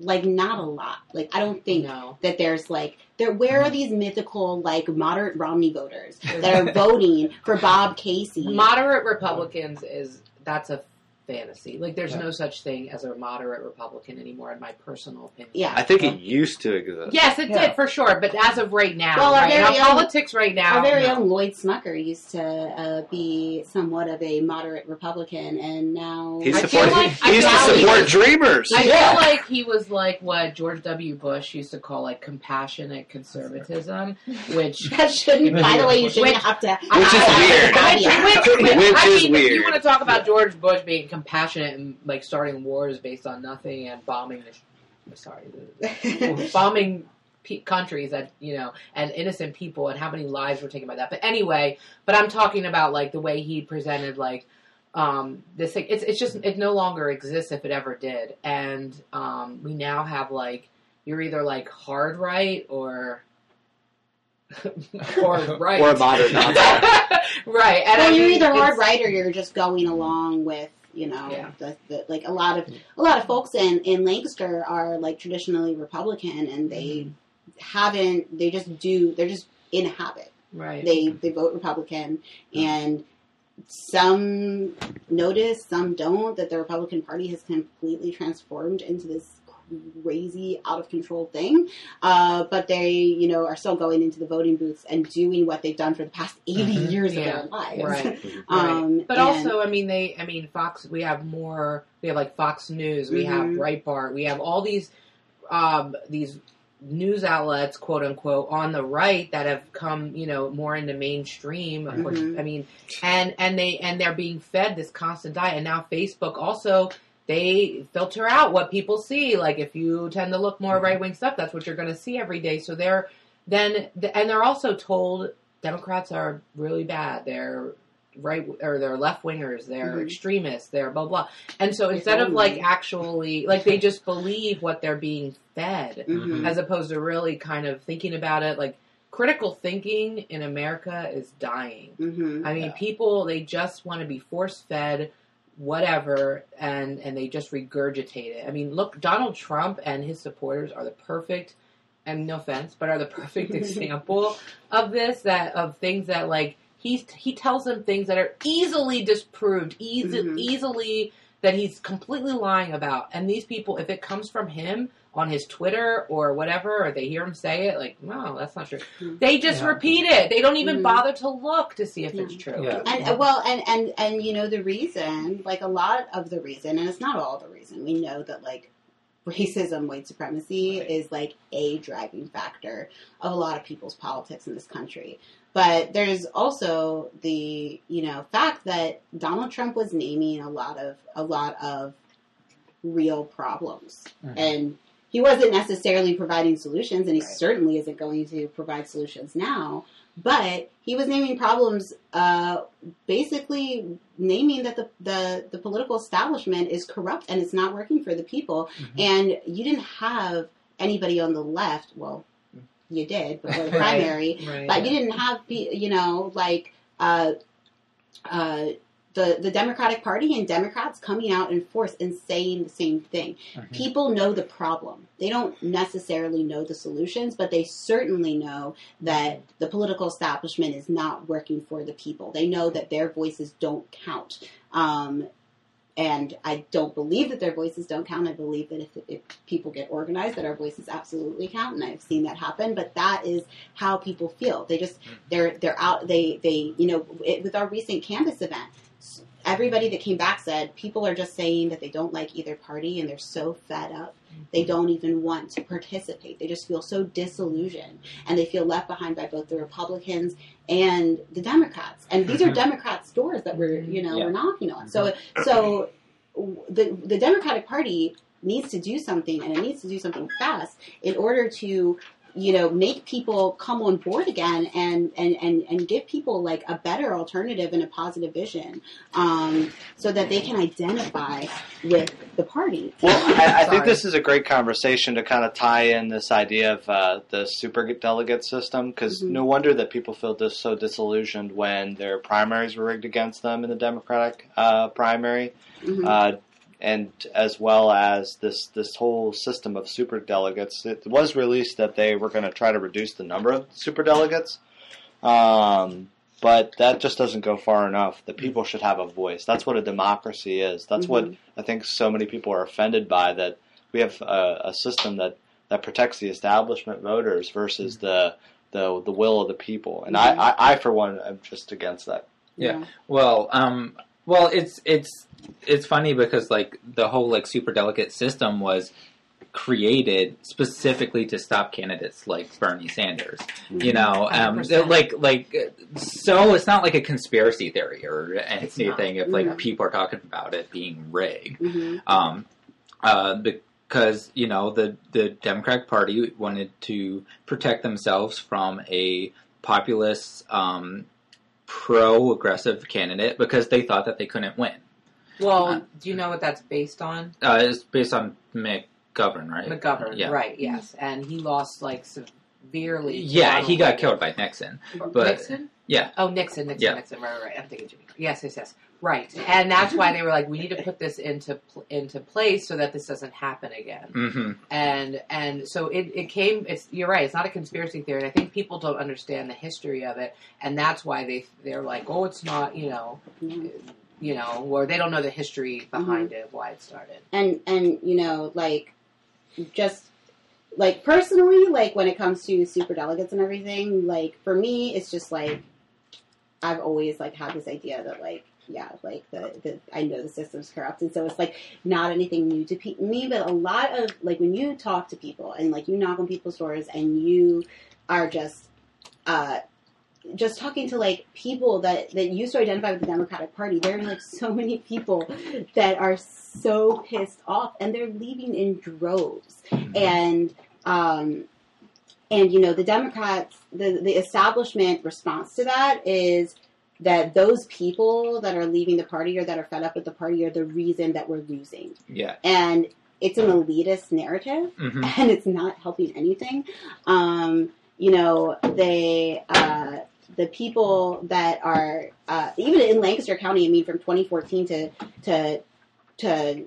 Like not a lot. Like I don't think No. that there's like there. Where are these mythical like moderate Romney voters that are voting for Bob Casey? Moderate Republicans is that's a fantasy. Like there's Yeah. no such thing as a moderate Republican anymore, in my personal opinion. Yeah. I think it used to exist. Yes, it Yeah. did for sure. But as of right now, Well, our right? very our own- politics right now, Our very no. own Lloyd Smucker used to uh, be somewhat of a moderate Republican, and now He I feel supported. like- he I used to feel like- Dreamers. I Yeah. feel like he was like what George W. Bush used to call like compassionate conservatism, which that shouldn't. By the way, you shouldn't Which- have to. Which is weird. Caveat. which, which, Which I is mean, weird. You want to talk about George Bush being compassionate and like starting wars based on nothing and bombing the sorry, the, bombing pe- countries that you know and innocent people and how many lives were taken by that. But anyway, but I'm talking about like the way he presented like um, this thing. It's it's just it no longer exists if it ever did, and um, we now have like you're either like hard right or. or right, Or a modern right? And well, I you're mean, either hard right or you're just going along with you know Yeah. the, the, like a lot of a lot of folks in in Lancaster are like traditionally Republican and they mm-hmm. haven't they just do they're just in a habit right? they they vote Republican and some notice some don't that the Republican Party has completely transformed into this crazy out of control thing uh, but they you know are still going into the voting booths and doing what they've done for the past 80 Mhm. years Yeah. of their lives Right. um, But and- also, I mean, they, I mean, Fox. We have more. We have like Fox News. We have Mhm. Breitbart. We have all these, um, these news outlets, quote unquote, on the right that have come, you know, more into mainstream. Of course. I mean, and and they and they're being fed this constant diet. And now Facebook also they filter out what people see. Like if you tend to look more Mhm. right wing stuff, that's what you're going to see every day. So they're then and they're also told Democrats are really bad. They're right or they're left wingers. They're Mhm. extremists. They're blah blah. And so instead of like actually like they just believe what they're being fed Mhm. as opposed to really kind of thinking about it like critical thinking in America is dying. Mhm. I mean, Yeah. people they just want to be force fed whatever and and they just regurgitate it. I mean, look, Donald Trump and his supporters are the perfect and no offense, but are the perfect example of this that of things that like he's he tells them things that are easily disproved, easy, Mhm. easily that he's completely lying about. And these people if it comes from him on his Twitter or whatever, or they hear him say it, like, no, that's not true. Mhm. They just Yeah. repeat it. They don't even Mhm. bother to look to see if it's true. Yeah. And well, and and and you know the reason, like a lot of the reason, and it's not all the reason. We know that like racism, white supremacy Right. is like a driving factor of a lot of people's politics in this country. But there's also the you know fact that Donald Trump was naming a lot of a lot of real problems, Mhm. and he wasn't necessarily providing solutions, and he Right. certainly isn't going to provide solutions now. But he was naming problems, uh, basically naming that the, the, the political establishment is corrupt and it's not working for the people. Mhm. And you didn't have anybody on the left. Well, you did, but the primary. Right. But you didn't have, you know, like uh, uh, the the Democratic Party and Democrats coming out in force and saying the same thing. Mhm. People know the problem. They don't necessarily know the solutions, but they certainly know that the political establishment is not working for the people. They know that their voices don't count. Um, and I don't believe that their voices don't count. I believe that if, if people get organized, that our voices absolutely count, and I've seen that happen. But that is how people feel. They just they're they're out. They they you know it, with our recent canvas event, everybody that came back said people are just saying that they don't like either party, and they're so fed up. They don't even want to participate. They just feel so disillusioned, and they feel left behind by both the Republicans and the Democrats. And these are Mhm. Democrats' doors that we're you know Yeah. we're knocking on. So so the the Democratic Party needs to do something, and it needs to do something fast in order to you know make people come on board again and and and, and give people like a better alternative and a positive vision um, so that they can identify with the party Well, I, I think this is a great conversation to kind of tie in this idea of uh, the super delegate system because Mhm. no wonder that people feel dis- so disillusioned when their primaries were rigged against them in the Democratic uh, primary, Mhm. uh, and as well as this this whole system of super delegates. It was released that they were going to try to reduce the number of super delegates. Um, but that just doesn't go far enough. The people should have a voice. That's what a democracy is. That's what I think so many people are offended by that we have a, a system that, that protects the establishment voters versus the the the will of the people. And Mhm. I, I, I, for one, am just against that. Yeah. Well, um, well, it's it's it's funny because like the whole like super delegate system was created specifically to stop candidates like Bernie Sanders. You know, um, like like so it's not like a conspiracy theory or anything. not. If like Yeah. people are talking about it being rigged, Mhm. um, uh, because you know the the Democratic Party wanted to protect themselves from a populist, um, pro-aggressive candidate because they thought that they couldn't win. Well, Uh, do you know what that's based on? Uh, it's based on McGovern, right? McGovern, Yeah. right? Yes, and he lost like severely. Yeah, he got killed by Nixon. But- Nixon. Yeah. Oh, Nixon, Nixon, Yeah. Nixon. Right, right, right. I'm thinking Jimmy. Yes, yes, yes. Right, and that's why they were like, we need to put this into pl- into place so that this doesn't happen again. hmm and and so it, it came it's you're right it's not a conspiracy theory i think people don't understand the history of it and that's why they they're like oh it's not you know. You know or they don't know the history behind it why it started. And and you know like just like personally like when it comes to super delegates and everything like for me it's just like i've always like had this idea that like yeah like the, the i know the system's corrupt. And so it's like not anything new to pe- me but a lot of like when you talk to people and like you knock on people's doors and you are just uh just talking to like people that that used to identify with the Democratic Party, there are like so many people that are so pissed off, and they're leaving in droves. And um, and you know the Democrats, the the establishment response to that is that those people that are leaving the party or that are fed up with the party are the reason that we're losing, Yeah. and it's an elitist narrative hmm and it's not helping anything. Um, you know, they uh, the people that are uh, even in Lancaster County. I mean, from 2014 to to to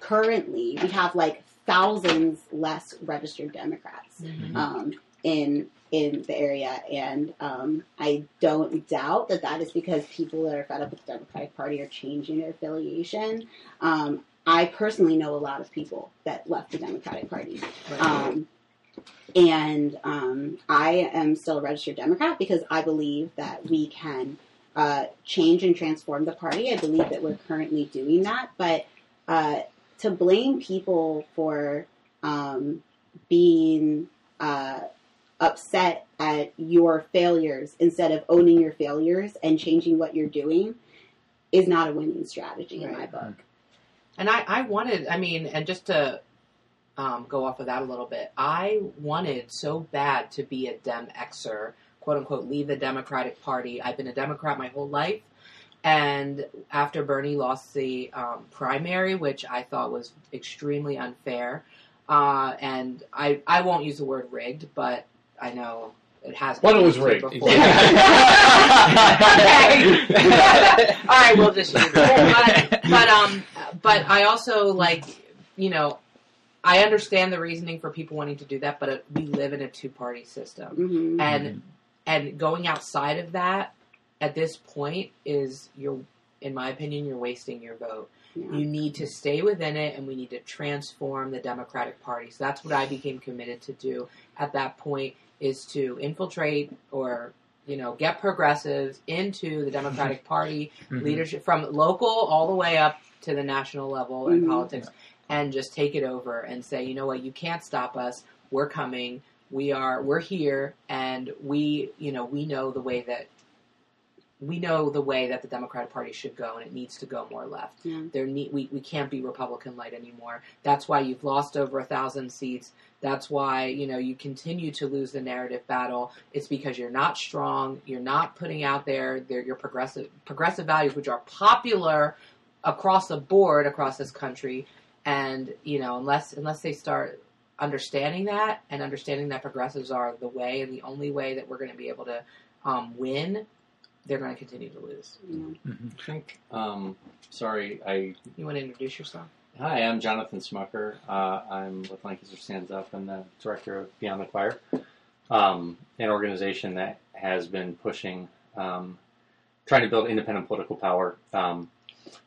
currently, we have like thousands less registered Democrats Mhm. um, in in the area, and um, I don't doubt that that is because people that are fed up with the Democratic Party are changing their affiliation. Um, I personally know a lot of people that left the Democratic Party. Right. And um, I am still a registered Democrat because I believe that we can uh, change and transform the party. I believe that we're currently doing that. But uh, to blame people for um, being uh, upset at your failures instead of owning your failures and changing what you're doing is not a winning strategy in my book. And I, I wanted, I mean, and just to um, go off of that a little bit, I wanted so bad to be a Dem Xer, quote unquote, leave the Democratic Party. I've been a Democrat my whole life. And after Bernie lost the um, primary, which I thought was extremely unfair, uh, and I, I won't use the word rigged, but I know it has been Well, it was rigged. before. Okay. All right, we'll just use it. But, but um, but I also like, you know, I understand the reasoning for people wanting to do that, but it, we live in a two-party system, hmm and and going outside of that at this point is you're, in my opinion, you're wasting your vote. Yeah. You need to stay within it, and we need to transform the Democratic Party. So that's what I became committed to do at that point is to infiltrate or you know get progressives into the Democratic Party Mhm. leadership from local all the way up to the national level in Mhm. politics, and just take it over and say, you know what, you can't stop us. We're coming. We are. We're here, and we, you know, we know the way that we know the way that the Democratic Party should go, and it needs to go more left. Yeah. There need we, we can't be Republican light anymore. That's why you've lost over a thousand seats. That's why you know you continue to lose the narrative battle. It's because you're not strong. You're not putting out there your progressive progressive values, which are popular across the board across this country. And you know, unless unless they start understanding that and understanding that progressives are the way and the only way that we're going to be able to um, win, they're going to continue to lose. Yeah. I think, um, sorry, I You want to introduce yourself? Hi, I'm Jonathan Smucker. Uh, I'm with Lancaster Stands Up and the director of Beyond the Choir, um, an organization that has been pushing, um, trying to build independent political power, um,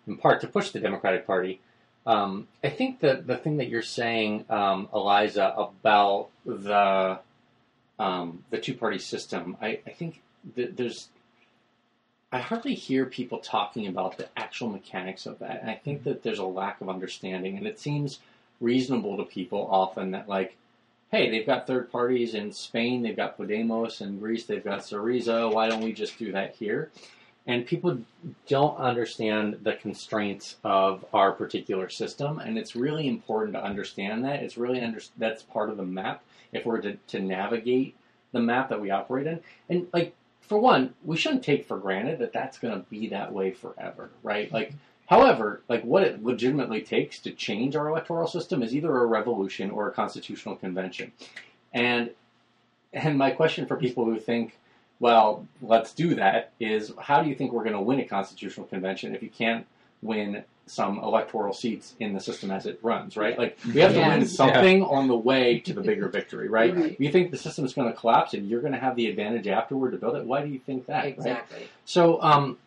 in part to push the Democratic Party. Um, I think that the thing that you're saying, um, Eliza, about the um, the two party system, I, I think that there's I hardly hear people talking about the actual mechanics of that. And I think that there's a lack of understanding. And it seems reasonable to people often that, like, hey, they've got third parties in Spain, they've got Podemos, in Greece, they've got Syriza. Why don't we just do that here? And people don't understand the constraints of our particular system. And it's really important to understand that. It's really under- that's part of the map if we're to, to navigate the map that we operate in. And, like, for one, we shouldn't take for granted that that's going to be that way forever, right? Like, however, like what it legitimately takes to change our electoral system is either a revolution or a constitutional convention. And and my question for people who think, well, let's do that is how do you think we're going to win a constitutional convention if you can't win some electoral seats in the system as it runs, right? Like we have to win Yes. something on the way to the bigger victory, right? Right. If you think the system is going to collapse and you're going to have the advantage afterward to build it, why do you think that? Right? Exactly. So, um,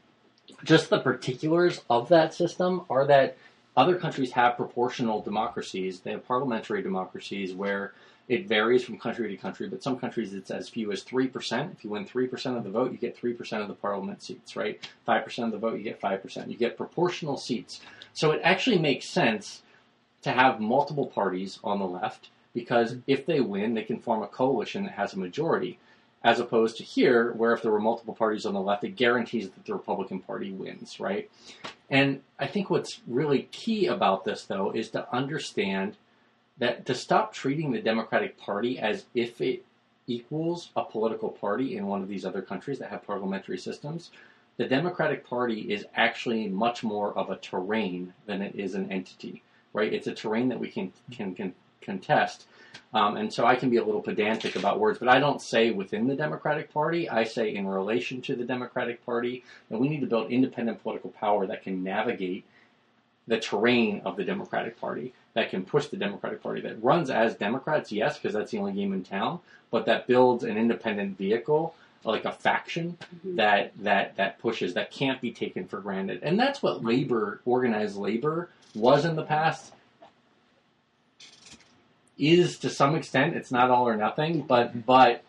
just the particulars of that system are that other countries have proportional democracies. They have parliamentary democracies where it varies from country to country, but some countries it's as few as 3%. If you win 3% of the vote, you get 3% of the parliament seats, right? 5% of the vote, you get 5%. You get proportional seats. So it actually makes sense to have multiple parties on the left because if they win, they can form a coalition that has a majority. as opposed to here, where if there were multiple parties on the left, it guarantees that the Republican Party wins, right? And I think what's really key about this, though, is to understand that to stop treating the Democratic Party as if it equals a political party in one of these other countries that have parliamentary systems. The Democratic Party is actually much more of a terrain than it is an entity, right? It's a terrain that we can can, can contest. Um, and so I can be a little pedantic about words, but I don't say within the Democratic Party. I say in relation to the Democratic Party that we need to build independent political power that can navigate the terrain of the Democratic Party, that can push the Democratic Party, that runs as Democrats, yes, because that's the only game in town, but that builds an independent vehicle, like a faction Mhm. that that that pushes, that can't be taken for granted. And that's what labor, organized labor, was in the past. Is to some extent, it's not all or nothing, but but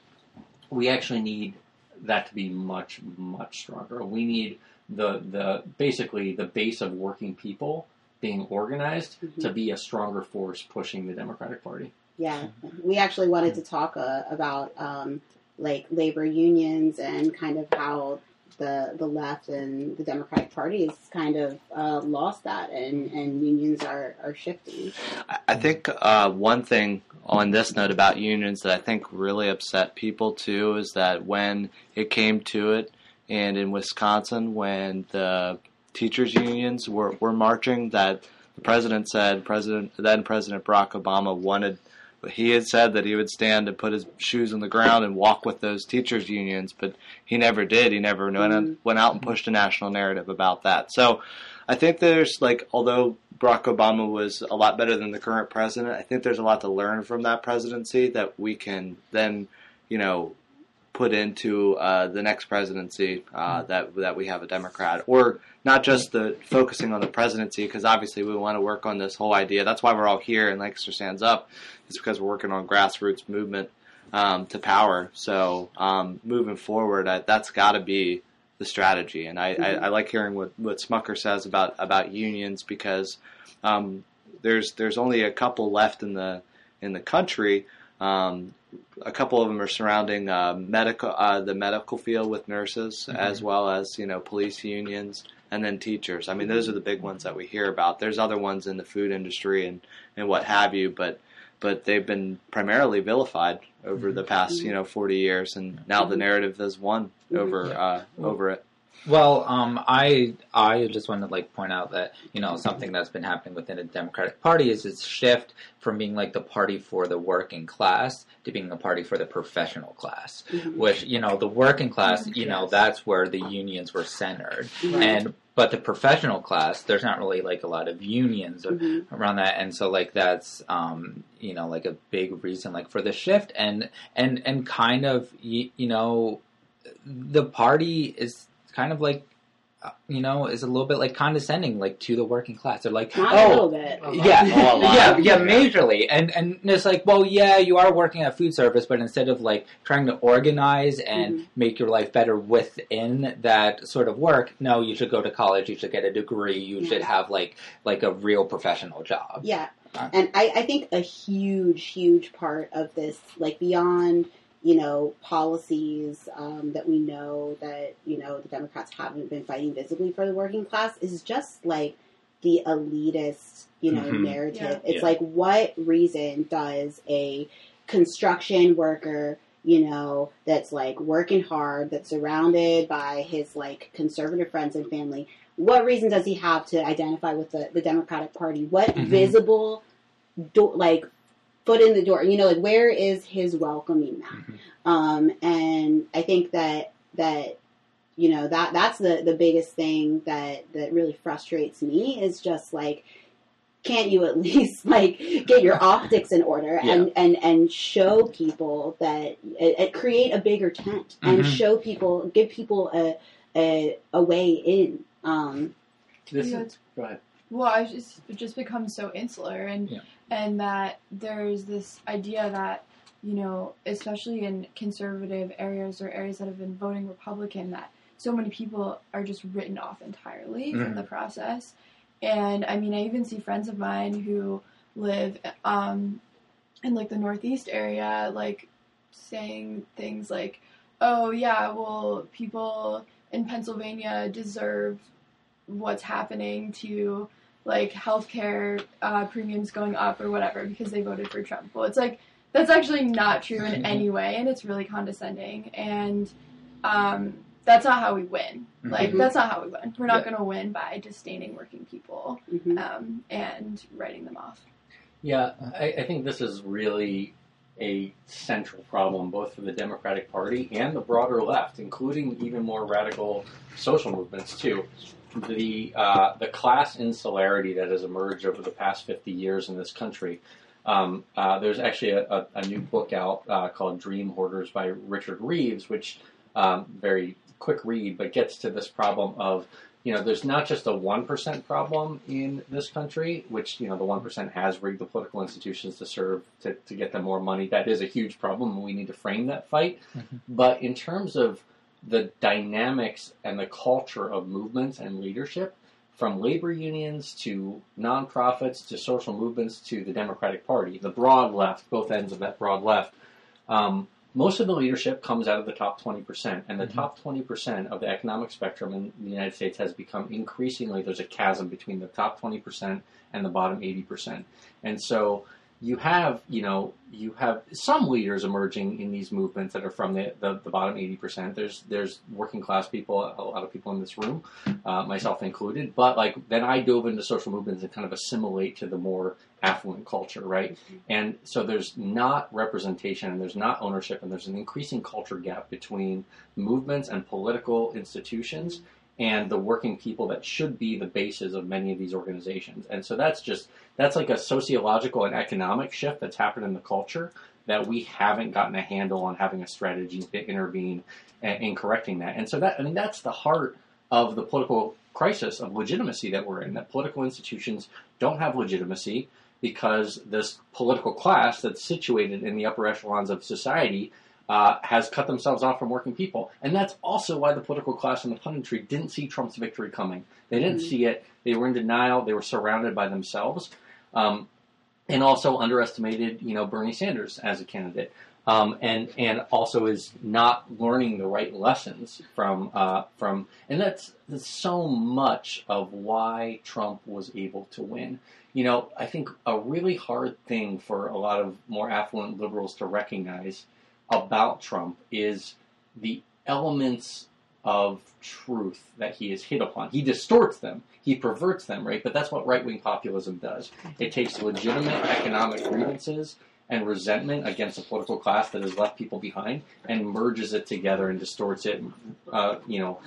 we actually need that to be much much stronger. We need the the basically the base of working people being organized Mhm. to be a stronger force pushing the Democratic Party. Yeah, we actually wanted to talk uh, about um, like labor unions and kind of how the the left and the Democratic Party has kind of uh, lost that, and, and unions are, are shifting. I- I think uh, one thing on this note about unions that I think really upset people too is that when it came to it, and in Wisconsin, when the teachers unions were, were marching, that the president said, President then President Barack Obama wanted. He had said that he would stand and put his shoes on the ground and walk with those teachers unions, but he never did. He never went, Mhm. went out and pushed a national narrative about that. So I think there's like, although Barack Obama was a lot better than the current president, I think there's a lot to learn from that presidency that we can then, you know, put into uh, the next presidency uh, that that we have a Democrat, or not just the focusing on the presidency, because obviously we want to work on this whole idea. That's why we're all here and Lancaster Stands Up. It's because we're working on grassroots movement um, to power. So um, moving forward, I, that's got to be the strategy. And I, I, I like hearing what, what Smucker says about about unions because um, there's there's only a couple left in the in the country. Um, a couple of them are surrounding uh, medical uh, the medical field with nurses as well as you know police unions and then teachers. I mean those are the big ones that we hear about. There's other ones in the food industry and, and what have you, but but they've been primarily vilified over the past you know 40 years, and now the narrative has won over uh, over it. Well, um, I I just want to like point out that you know something that's been happening within the Democratic Party is its shift from being like the party for the working class to being the party for the professional class. Mhm. Which you know the working class, you know that's where the unions were centered, Mhm. and but the professional class, there's not really like a lot of unions Mhm. around that and so like that's um you know like a big reason like for the shift and and and kind of you, you know the party is kind of like uh, you know is a little bit like condescending like to the working class they're like Not a little oh bit. yeah, Oh, yeah, yeah, Yeah. majorly, and and it's like, well, yeah, you are working at food service, but instead of like trying to organize and Mhm. make your life better within that sort of work, no, you should go to college, you should get a degree, you Yeah. should have like like a real professional job. Yeah. Uh. And I, I think a huge, huge part of this, like beyond, you know, policies um, that we know that, you know, the Democrats haven't been fighting visibly for the working class is just like the elitist, you know, Mhm. narrative. Yeah. It's Yeah. like, what reason does a construction worker, you know, that's like working hard, that's surrounded by his like conservative friends and family, what reason does he have to identify with the, the Democratic Party? What Mhm. visible, do- like, foot in the door? You know, like, where is his welcoming that? Mhm. Um, and I think that that you know that that's the the biggest thing that that really frustrates me is just like can't you at least like get your optics in order and and and show people that uh, create a bigger tent and Mhm. show people give people a a, a way in um This Yeah, is, it's- go ahead. Well, I just it just becomes so insular, and Yeah. And that there's this idea that you know, especially in conservative areas or areas that have been voting Republican, that so many people are just written off entirely from Mhm. the process. And I mean, I even see friends of mine who live um, in like the Northeast area, like saying things like, oh yeah, well people in Pennsylvania deserve what's happening to like healthcare uh, premiums going up or whatever because they voted for Trump. Well, it's like that's actually not true in any way, and it's really condescending. And um, that's not how we win. Like Mhm. that's not how we win. We're not Yeah. going to win by disdaining working people Mhm. um, and writing them off. Yeah, I, I think this is really a central problem, both for the Democratic Party and the broader left, including even more radical social movements too. The uh, the class insularity that has emerged over the past fifty years in this country. Um, uh, there's actually a, a, a new book out uh, called Dream Hoarders by Richard Reeves, which um, very quick read, but gets to this problem of you know, there's not just a 1% problem in this country, which, you know, the 1% has rigged the political institutions to serve, to, to get them more money. That is a huge problem, and we need to frame that fight. Mhm. But in terms of the dynamics and the culture of movements and leadership, from labor unions to nonprofits to social movements to the Democratic Party, the broad left, both ends of that broad left, um, most of the leadership comes out of the top 20%, and the Mhm. top 20% of the economic spectrum in the United States has become increasingly, there's a chasm between the top 20% and the bottom 80%. And so you have, you know, you have some leaders emerging in these movements that are from the, the, the bottom 80%. There's, there's working class people, a lot of people in this room, uh, myself included, but like, then I dove into social movements and kind of assimilate to the more affluent culture, right? And so there's not representation and there's not ownership and there's an increasing culture gap between movements and political institutions and the working people that should be the basis of many of these organizations. And so that's just that's like a sociological and economic shift that's happened in the culture that we haven't gotten a handle on having a strategy to intervene in, in correcting that. And so that I mean that's the heart of the political crisis of legitimacy that we're in. That political institutions don't have legitimacy because this political class that's situated in the upper echelons of society uh, has cut themselves off from working people. And that's also why the political class and the punditry didn't see Trump's victory coming. They didn't Mhm. see it. They were in denial. They were surrounded by themselves. Um, and also underestimated, you know, Bernie Sanders as a candidate. Um, and and also is not learning the right lessons from uh, from and that's, that's so much of why Trump was able to win. You know, I think a really hard thing for a lot of more affluent liberals to recognize about Trump is the elements of truth that he is hit upon. He distorts them, he perverts them, right? But that's what right wing populism does. It takes legitimate economic grievances and resentment against a political class that has left people behind and merges it together and distorts it, uh, you know,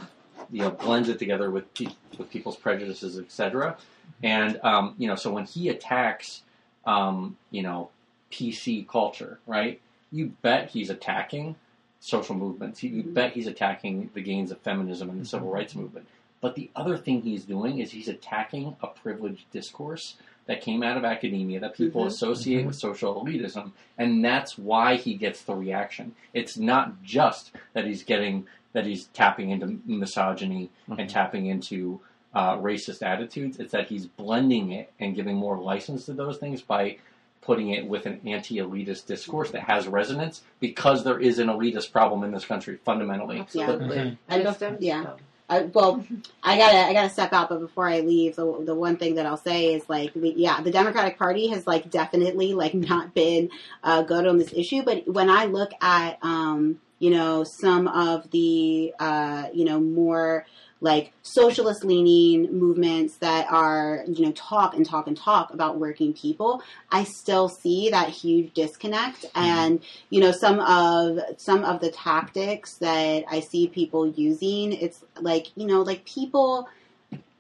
you know, blends it together with pe- with people's prejudices, etc. And um, you know, so when he attacks, um, you know, PC culture, right? You bet he's attacking social movements. You Mhm. bet he's attacking the gains of feminism and the civil rights movement. But the other thing he's doing is he's attacking a privileged discourse that came out of academia that people Mhm. associate with social elitism, and that's why he gets the reaction. It's not just that he's getting that he's tapping into misogyny and Mhm. tapping into uh, racist attitudes. It's that he's blending it and giving more license to those things by putting it with an anti-elitist discourse that has resonance because there is an elitist problem in this country fundamentally. Absolutely. Mhm. And Just- yeah. Uh, well, I gotta I gotta step out, but before I leave, the the one thing that I'll say is like, the, yeah, the Democratic Party has like definitely like not been uh, good on this issue. But when I look at um, you know some of the uh, you know more like socialist leaning movements that are you know talk and talk and talk about working people, I still see that huge disconnect and you know some of some of the tactics that I see people using. It's like you know like people.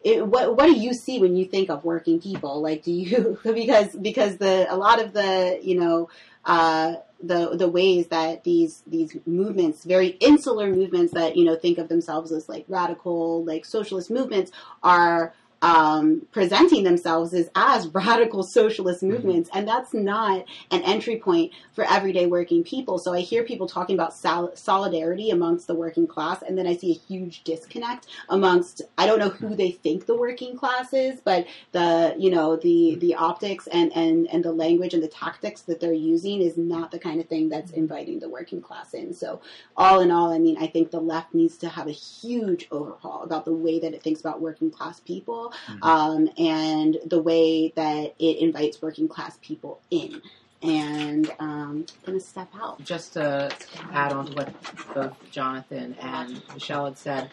It, what what do you see when you think of working people? Like do you because because the a lot of the you know uh, the the ways that these these movements, very insular movements that you know think of themselves as like radical like socialist movements, are um, presenting themselves as, as radical socialist mm-hmm. movements, and that's not an entry point for everyday working people. So I hear people talking about sol- solidarity amongst the working class, and then I see a huge disconnect amongst I don't know who they think the working class is, but the you know the mm-hmm. the optics and and and the language and the tactics that they're using is not the kind of thing that's mm-hmm. inviting the working class in. So all in all, I mean, I think the left needs to have a huge overhaul about the way that it thinks about working class people Mhm. um, and the way that it invites working class people in. And um, I'm going to step out. just to add on to what both Jonathan and Michelle had said,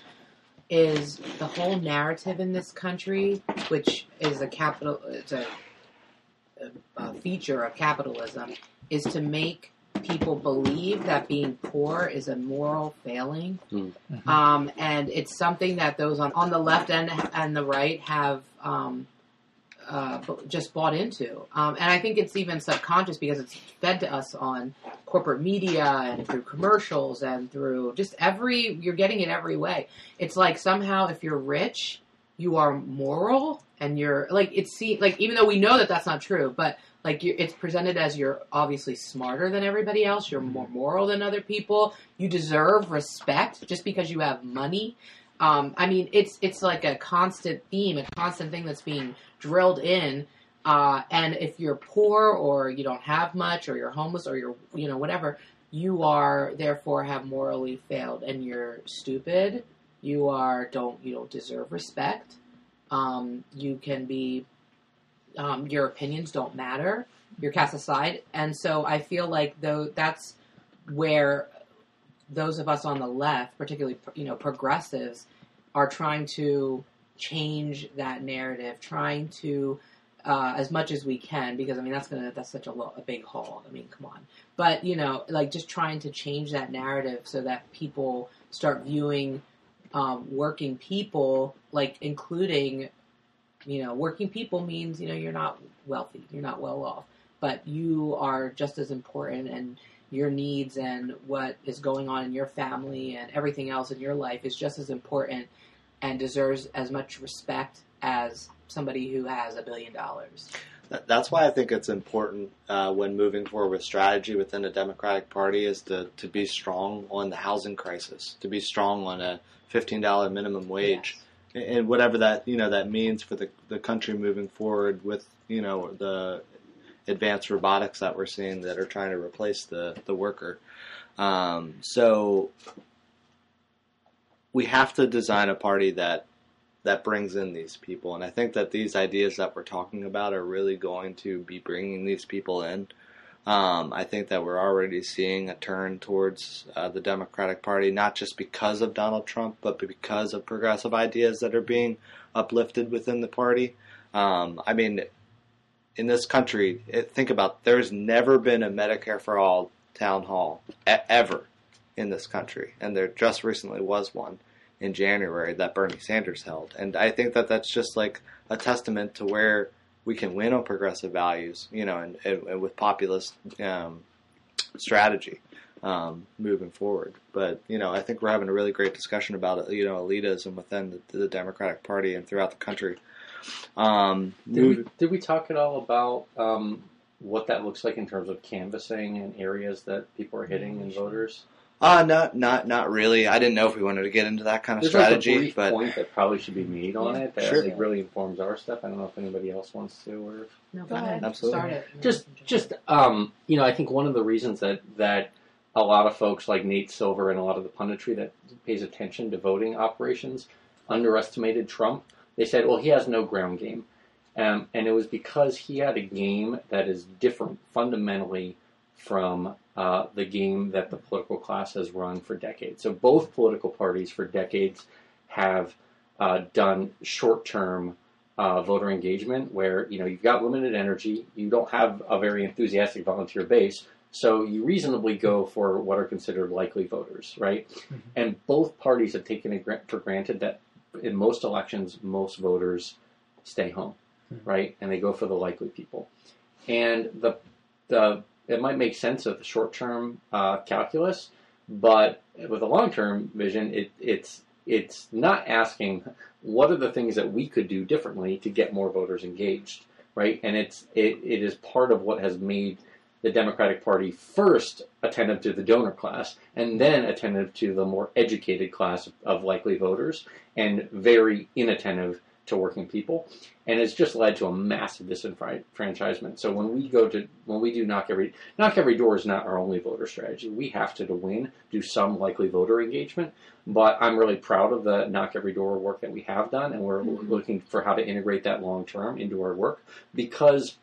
is the whole narrative in this country, which is a capital, it's a, a, a feature of capitalism, is to make people believe that being poor is a moral failing, Mm. Mhm. um, and it's something that those on on the left and and the right have. Um, uh, just bought into. Um, and I think it's even subconscious because it's fed to us on corporate media and through commercials and through just every, you're getting it every way. It's like somehow if you're rich, you are moral and you're like, it's see, like, even though we know that that's not true, but like it's presented as you're obviously smarter than everybody else, you're more moral than other people, you deserve respect just because you have money. Um, I mean, it's it's like a constant theme, a constant thing that's being drilled in. Uh, and if you're poor or you don't have much or you're homeless or you're you know whatever, you are therefore have morally failed and you're stupid. You are don't you don't deserve respect. Um, you can be um, your opinions don't matter. You're cast aside, and so I feel like though that's where those of us on the left, particularly you know progressives, are trying to change that narrative, trying to uh, as much as we can, because I mean that's gonna that's such a, lo- a big haul. I mean, come on, but you know, like just trying to change that narrative so that people start viewing um, working people, like including, you know, working people means you know you're not wealthy, you're not well off, but you are just as important and your needs and what is going on in your family and everything else in your life is just as important and deserves as much respect as somebody who has a billion dollars. That's why I think it's important uh, when moving forward with strategy within the Democratic Party is to, to be strong on the housing crisis, to be strong on a fifteen dollar minimum wage, and whatever that you know that means for the the country moving forward with you know the advanced robotics that we're seeing that are trying to replace the the worker. Um, so we have to design a party that that brings in these people. And I think that these ideas that we're talking about are really going to be bringing these people in. Um, I think that we're already seeing a turn towards uh, the Democratic Party, not just because of Donald Trump, but because of progressive ideas that are being uplifted within the party. Um, I mean, in this country, it, think about there's never been a Medicare for All town hall e- ever in this country, and there just recently was one in January that Bernie Sanders held. And I think that that's just like a testament to where we can win on progressive values, you know, and, and, and with populist um, strategy um, moving forward. But, you know, I think we're having a really great discussion about, you know, elitism within the, the Democratic Party and throughout the country. Um, Did we, did we talk at all about um, what that looks like in terms of canvassing and areas that people are hitting and voters? Uh, not, not, not really. I didn't know if we wanted to get into that kind of There's strategy, like a brief but point that probably should be made on it that Sure. I think really informs our stuff. I don't know if anybody else wants to or No, Go ahead. Absolutely. Start it. just just um, you know, I think one of the reasons that that a lot of folks like Nate Silver and a lot of the punditry that pays attention to voting operations underestimated Trump. They said, well, he has no ground game. Um, and it was because he had a game that is different fundamentally from uh, the game that the political class has run for decades. So both political parties for decades have uh, done short-term uh, voter engagement, where you know you've got limited energy, you don't have a very enthusiastic volunteer base, so you reasonably go for what are considered likely voters, right? And both parties have taken it for granted that in most elections, most voters stay home, right? And they go for the likely people. And the the it might make sense of the short term uh, calculus, but with a long term vision, it, it's it's not asking what are the things that we could do differently to get more voters engaged, right? And it's it, it is part of what has made the Democratic Party first attentive to the donor class and then attentive to the more educated class of likely voters and very inattentive to working people. And it's just led to a massive disenfranchisement. So when we go to when we do knock every knock every door is not our only voter strategy. We have to to win do some likely voter engagement. But I'm really proud of the knock every door work that we have done, and we're mm-hmm. looking for how to integrate that long term into our work because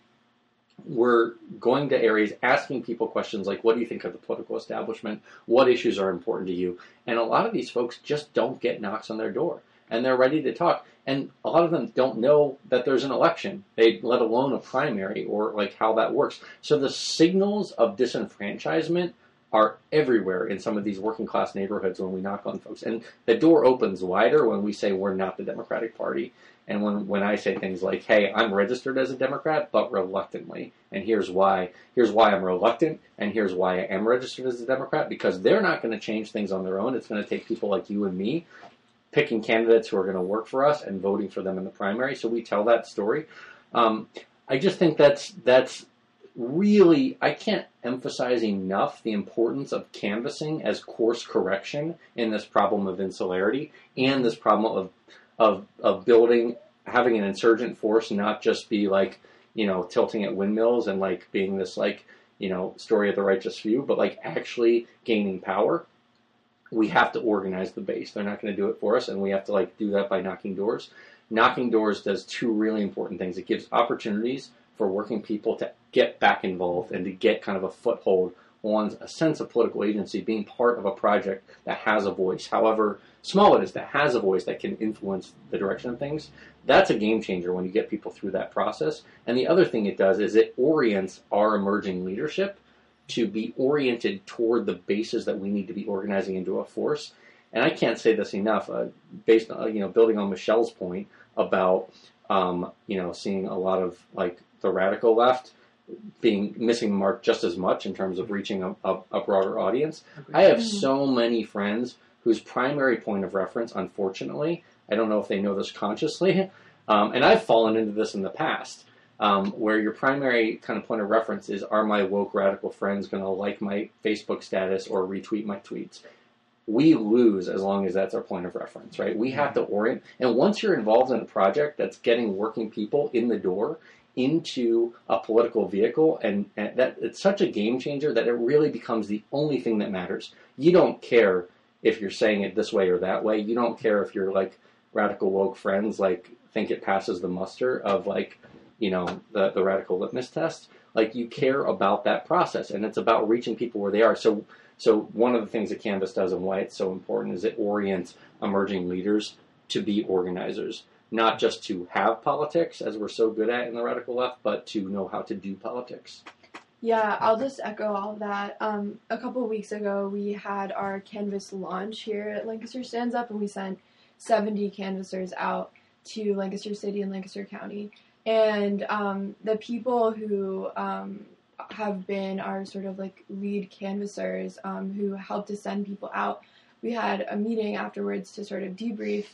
we're going to areas asking people questions like, what do you think of the political establishment? What issues are important to you? And a lot of these folks just don't get knocks on their door and they're ready to talk. And a lot of them don't know that there's an election, they let alone a primary or like how that works. So the signals of disenfranchisement are everywhere in some of these working class neighborhoods when we knock on folks. And the door opens wider when we say we're not the Democratic Party. And when, when I say things like, hey, I'm registered as a Democrat, but reluctantly. And here's why. Here's why I'm reluctant, and here's why I am registered as a Democrat, because they're not going to change things on their own. It's going to take people like you and me picking candidates who are going to work for us and voting for them in the primary. So we tell that story. Um, I just think that's that's really I can't emphasize enough the importance of canvassing as course correction in this problem of insularity and this problem of of of building having an insurgent force not just be like you know tilting at windmills and like being this like you know story of the righteous few but like actually gaining power we have to organize the base they're not going to do it for us and we have to like do that by knocking doors knocking doors does two really important things it gives opportunities for working people to get back involved and to get kind of a foothold on a sense of political agency, being part of a project that has a voice, however small it is, that has a voice that can influence the direction of things. That's a game changer when you get people through that process. And the other thing it does is it orients our emerging leadership to be oriented toward the bases that we need to be organizing into a force. And I can't say this enough, uh, based on, you know, building on Michelle's point about, um, you know, seeing a lot of like the radical left being missing the mark just as much in terms of reaching a, a, a broader audience. I have mm-hmm. so many friends whose primary point of reference, unfortunately, I don't know if they know this consciously, um, and I've fallen into this in the past, um, where your primary kind of point of reference is are my woke radical friends going to like my Facebook status or retweet my tweets? We lose as long as that's our point of reference, right? We have to orient. And once you're involved in a project that's getting working people in the door, into a political vehicle, and, and, that it's such a game changer that it really becomes the only thing that matters. You don't care if you're saying it this way or that way. You don't care if you're like radical woke friends like think it passes the muster of like you know the the radical litmus test. Like you care about that process, and it's about reaching people where they are. So so one of the things that canvas does and why it's so important is it orients emerging leaders to be organizers not just to have politics, as we're so good at in the radical left, but to know how to do politics. Yeah, I'll just echo all that. Um, a couple weeks ago, we had our canvas launch here at Lancaster Stands Up, and we sent 70 canvassers out to Lancaster City and Lancaster County. And um, the people who um, have been our sort of like lead canvassers um, who helped to send people out, we had a meeting afterwards to sort of debrief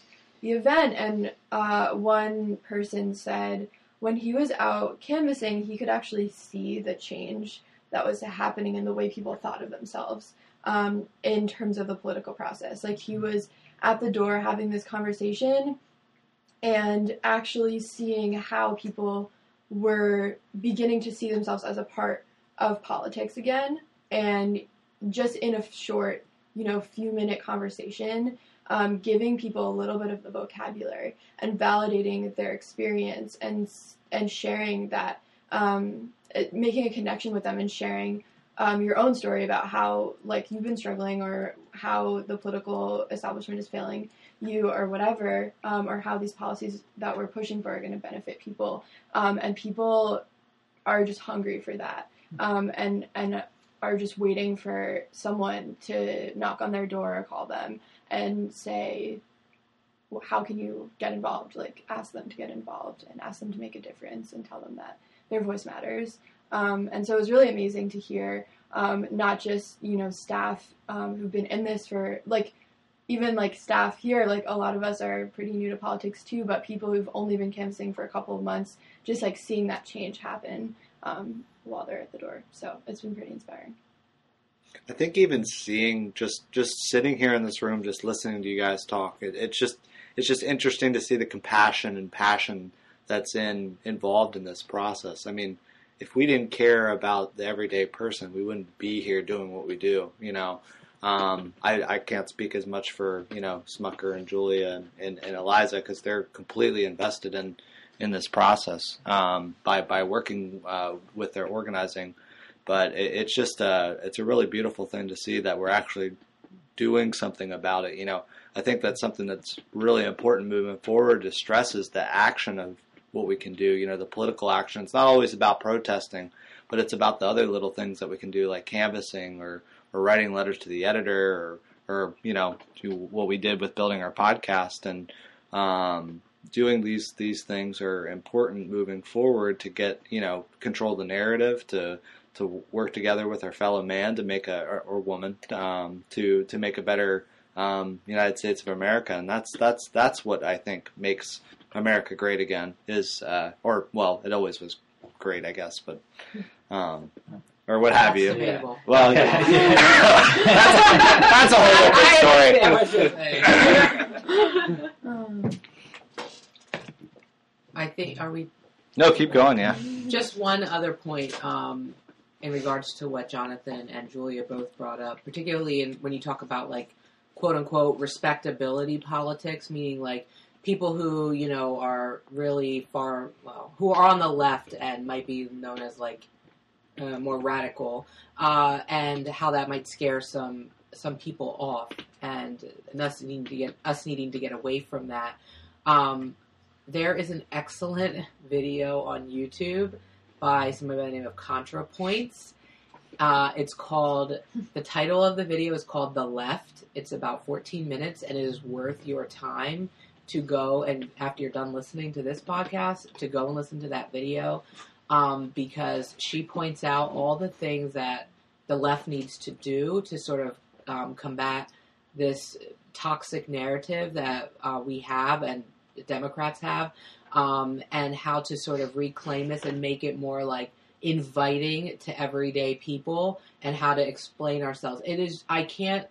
the event, and uh, one person said when he was out canvassing, he could actually see the change that was happening in the way people thought of themselves um, in terms of the political process. Like he was at the door having this conversation and actually seeing how people were beginning to see themselves as a part of politics again. And just in a short you know few minute conversation um, giving people a little bit of the vocabulary and validating their experience and and sharing that, um, making a connection with them and sharing um, your own story about how like you've been struggling or how the political establishment is failing you or whatever, um, or how these policies that we're pushing for are going to benefit people, um, and people are just hungry for that, um, and and are just waiting for someone to knock on their door or call them and say, well, how can you get involved? Like, ask them to get involved and ask them to make a difference and tell them that their voice matters. Um, and so it was really amazing to hear um, not just, you know, staff um, who've been in this for, like, even like staff here, like a lot of us are pretty new to politics too, but people who've only been canvassing for a couple of months, just like seeing that change happen um, while they're at the door. So it's been pretty inspiring. I think even seeing just just sitting here in this room, just listening to you guys talk, it, it's just it's just interesting to see the compassion and passion that's in involved in this process. I mean, if we didn't care about the everyday person, we wouldn't be here doing what we do. You know, um, I, I can't speak as much for you know Smucker and Julia and, and, and Eliza because they're completely invested in in this process um, by by working uh, with their organizing. But it, it's just a it's a really beautiful thing to see that we're actually doing something about it. You know, I think that's something that's really important moving forward is the action of what we can do. You know, the political action. It's not always about protesting, but it's about the other little things that we can do, like canvassing or or writing letters to the editor, or or you know, what we did with building our podcast and um, doing these these things are important moving forward to get you know control the narrative to to work together with our fellow man to make a or, or woman um, to to make a better um, United States of America, and that's that's that's what I think makes America great again. Is uh, or well, it always was great, I guess, but um, or what have you. Debatable. Well, yeah. that's, that's a whole other story. Um, I think are we No, keep going. Yeah. just one other point um, in regards to what Jonathan and Julia both brought up, particularly in, when you talk about like quote unquote respectability politics, meaning like people who you know are really far well, who are on the left and might be known as like uh, more radical, uh, and how that might scare some some people off, and us needing to get us needing to get away from that. Um, there is an excellent video on YouTube by somebody by the name of ContraPoints. Uh, it's called the title of the video is called The Left. It's about 14 minutes and it is worth your time to go and after you're done listening to this podcast to go and listen to that video um, because she points out all the things that the left needs to do to sort of um, combat this toxic narrative that uh, we have and Democrats have, um, and how to sort of reclaim this and make it more like inviting to everyday people and how to explain ourselves. It is, I can't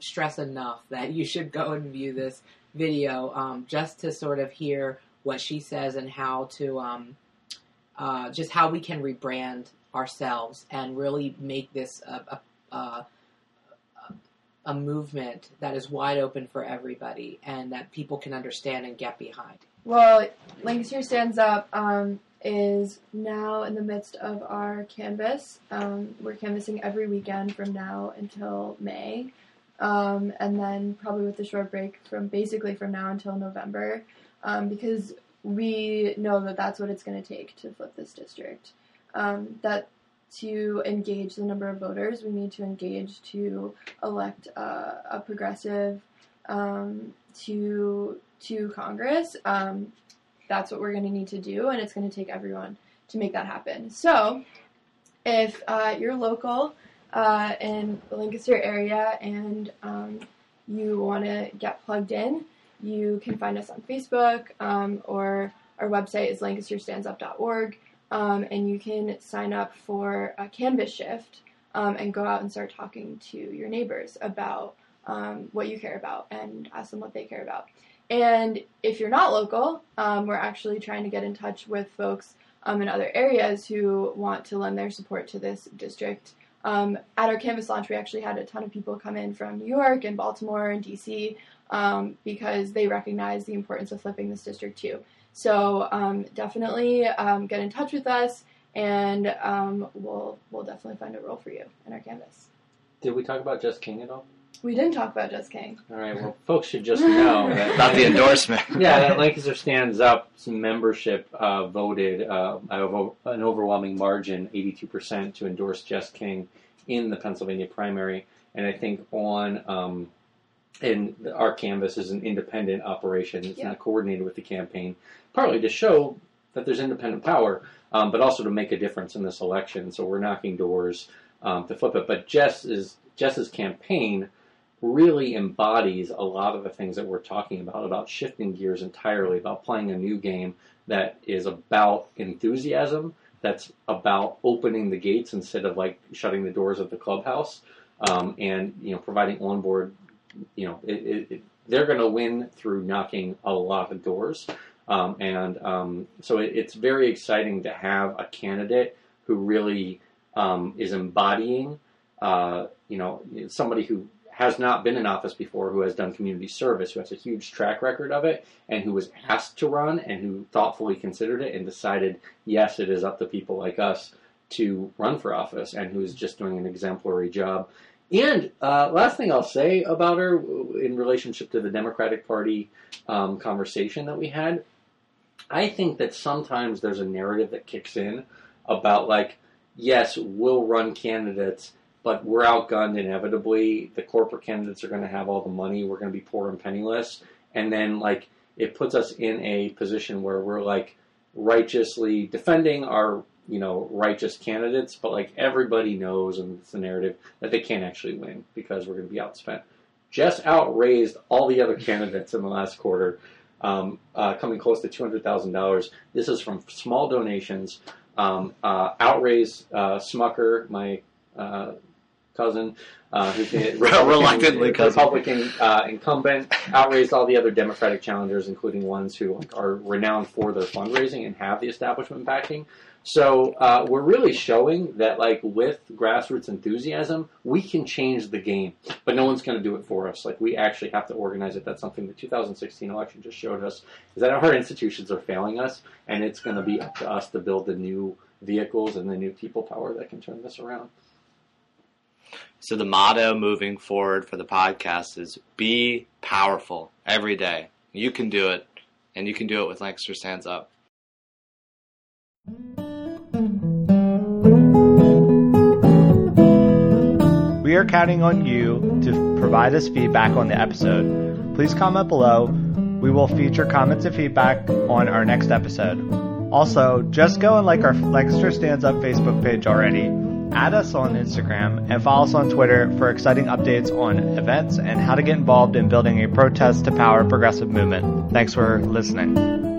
stress enough that you should go and view this video um, just to sort of hear what she says and how to, um, uh, just how we can rebrand ourselves and really make this a, a, a a movement that is wide open for everybody and that people can understand and get behind. Well, Lancaster Stands Up um, is now in the midst of our canvas. Um, we're canvassing every weekend from now until May, um, and then probably with a short break from basically from now until November, um, because we know that that's what it's going to take to flip this district. Um, that to engage the number of voters, we need to engage to elect uh, a progressive um, to to Congress. Um, that's what we're going to need to do, and it's going to take everyone to make that happen. So, if uh, you're local uh, in the Lancaster area and um, you want to get plugged in, you can find us on Facebook um, or our website is lancasterstandsup.org. Um, and you can sign up for a Canvas shift um, and go out and start talking to your neighbors about um, what you care about and ask them what they care about. And if you're not local, um, we're actually trying to get in touch with folks um, in other areas who want to lend their support to this district. Um, at our Canvas launch, we actually had a ton of people come in from New York and Baltimore and DC because they recognize the importance of flipping this district too. So um, definitely um, get in touch with us, and um, we'll we'll definitely find a role for you in our canvas. Did we talk about Jess King at all? We didn't talk about Jess King. All right. Well, folks should just know that About the endorsement. yeah, that Lancaster Stands Up Some membership uh, voted uh, an overwhelming margin, 82%, to endorse Jess King in the Pennsylvania primary. And I think on um, and our canvas is an independent operation. It's Yeah. not coordinated with the campaign, partly to show that there's independent power, um, but also to make a difference in this election. So we're knocking doors um, to flip it. But Jess is Jess's campaign really embodies a lot of the things that we're talking about about shifting gears entirely, about playing a new game that is about enthusiasm, that's about opening the gates instead of like shutting the doors of the clubhouse, um, and you know providing onboard. You know, it, it, it, they're going to win through knocking a lot of doors, um, and um, so it's very exciting to have a candidate who really um, is embodying. Uh, you know, somebody who has not been in office before, who has done community service, who has a huge track record of it, and who was asked to run and who thoughtfully considered it and decided, yes, it is up to people like us to run for office, and who is just doing an exemplary job. And uh, last thing I'll say about her in relationship to the Democratic Party um, conversation that we had, I think that sometimes there's a narrative that kicks in about like, yes, we'll run candidates but we're outgunned inevitably. The corporate candidates are going to have all the money. We're going to be poor and penniless. And then, like, it puts us in a position where we're, like, righteously defending our, you know, righteous candidates, but, like, everybody knows, and it's the narrative, that they can't actually win because we're going to be outspent. Jess outraised all the other candidates in the last quarter, um, uh, coming close to $200,000. This is from small donations. Um, uh, outraised uh, Smucker, my uh, cousin, uh, who's the Reluctantly. Republican uh, incumbent, outraised all the other Democratic challengers, including ones who like, are renowned for their fundraising and have the establishment backing. So uh, we're really showing that, like with grassroots enthusiasm, we can change the game, but no one's going to do it for us. Like we actually have to organize it. That's something the 2016 election just showed us is that our institutions are failing us, and it's going to be up to us to build the new vehicles and the new people power that can turn this around. So the motto moving forward for the podcast is be powerful every day. You can do it, and you can do it with Lancaster Stands Up. We are counting on you to provide us feedback on the episode. Please comment below. We will feature comments and feedback on our next episode. Also, just go and like our Lancaster Stands Up Facebook page already add us on Instagram, and follow us on Twitter for exciting updates on events and how to get involved in building a protest to power progressive movement. Thanks for listening.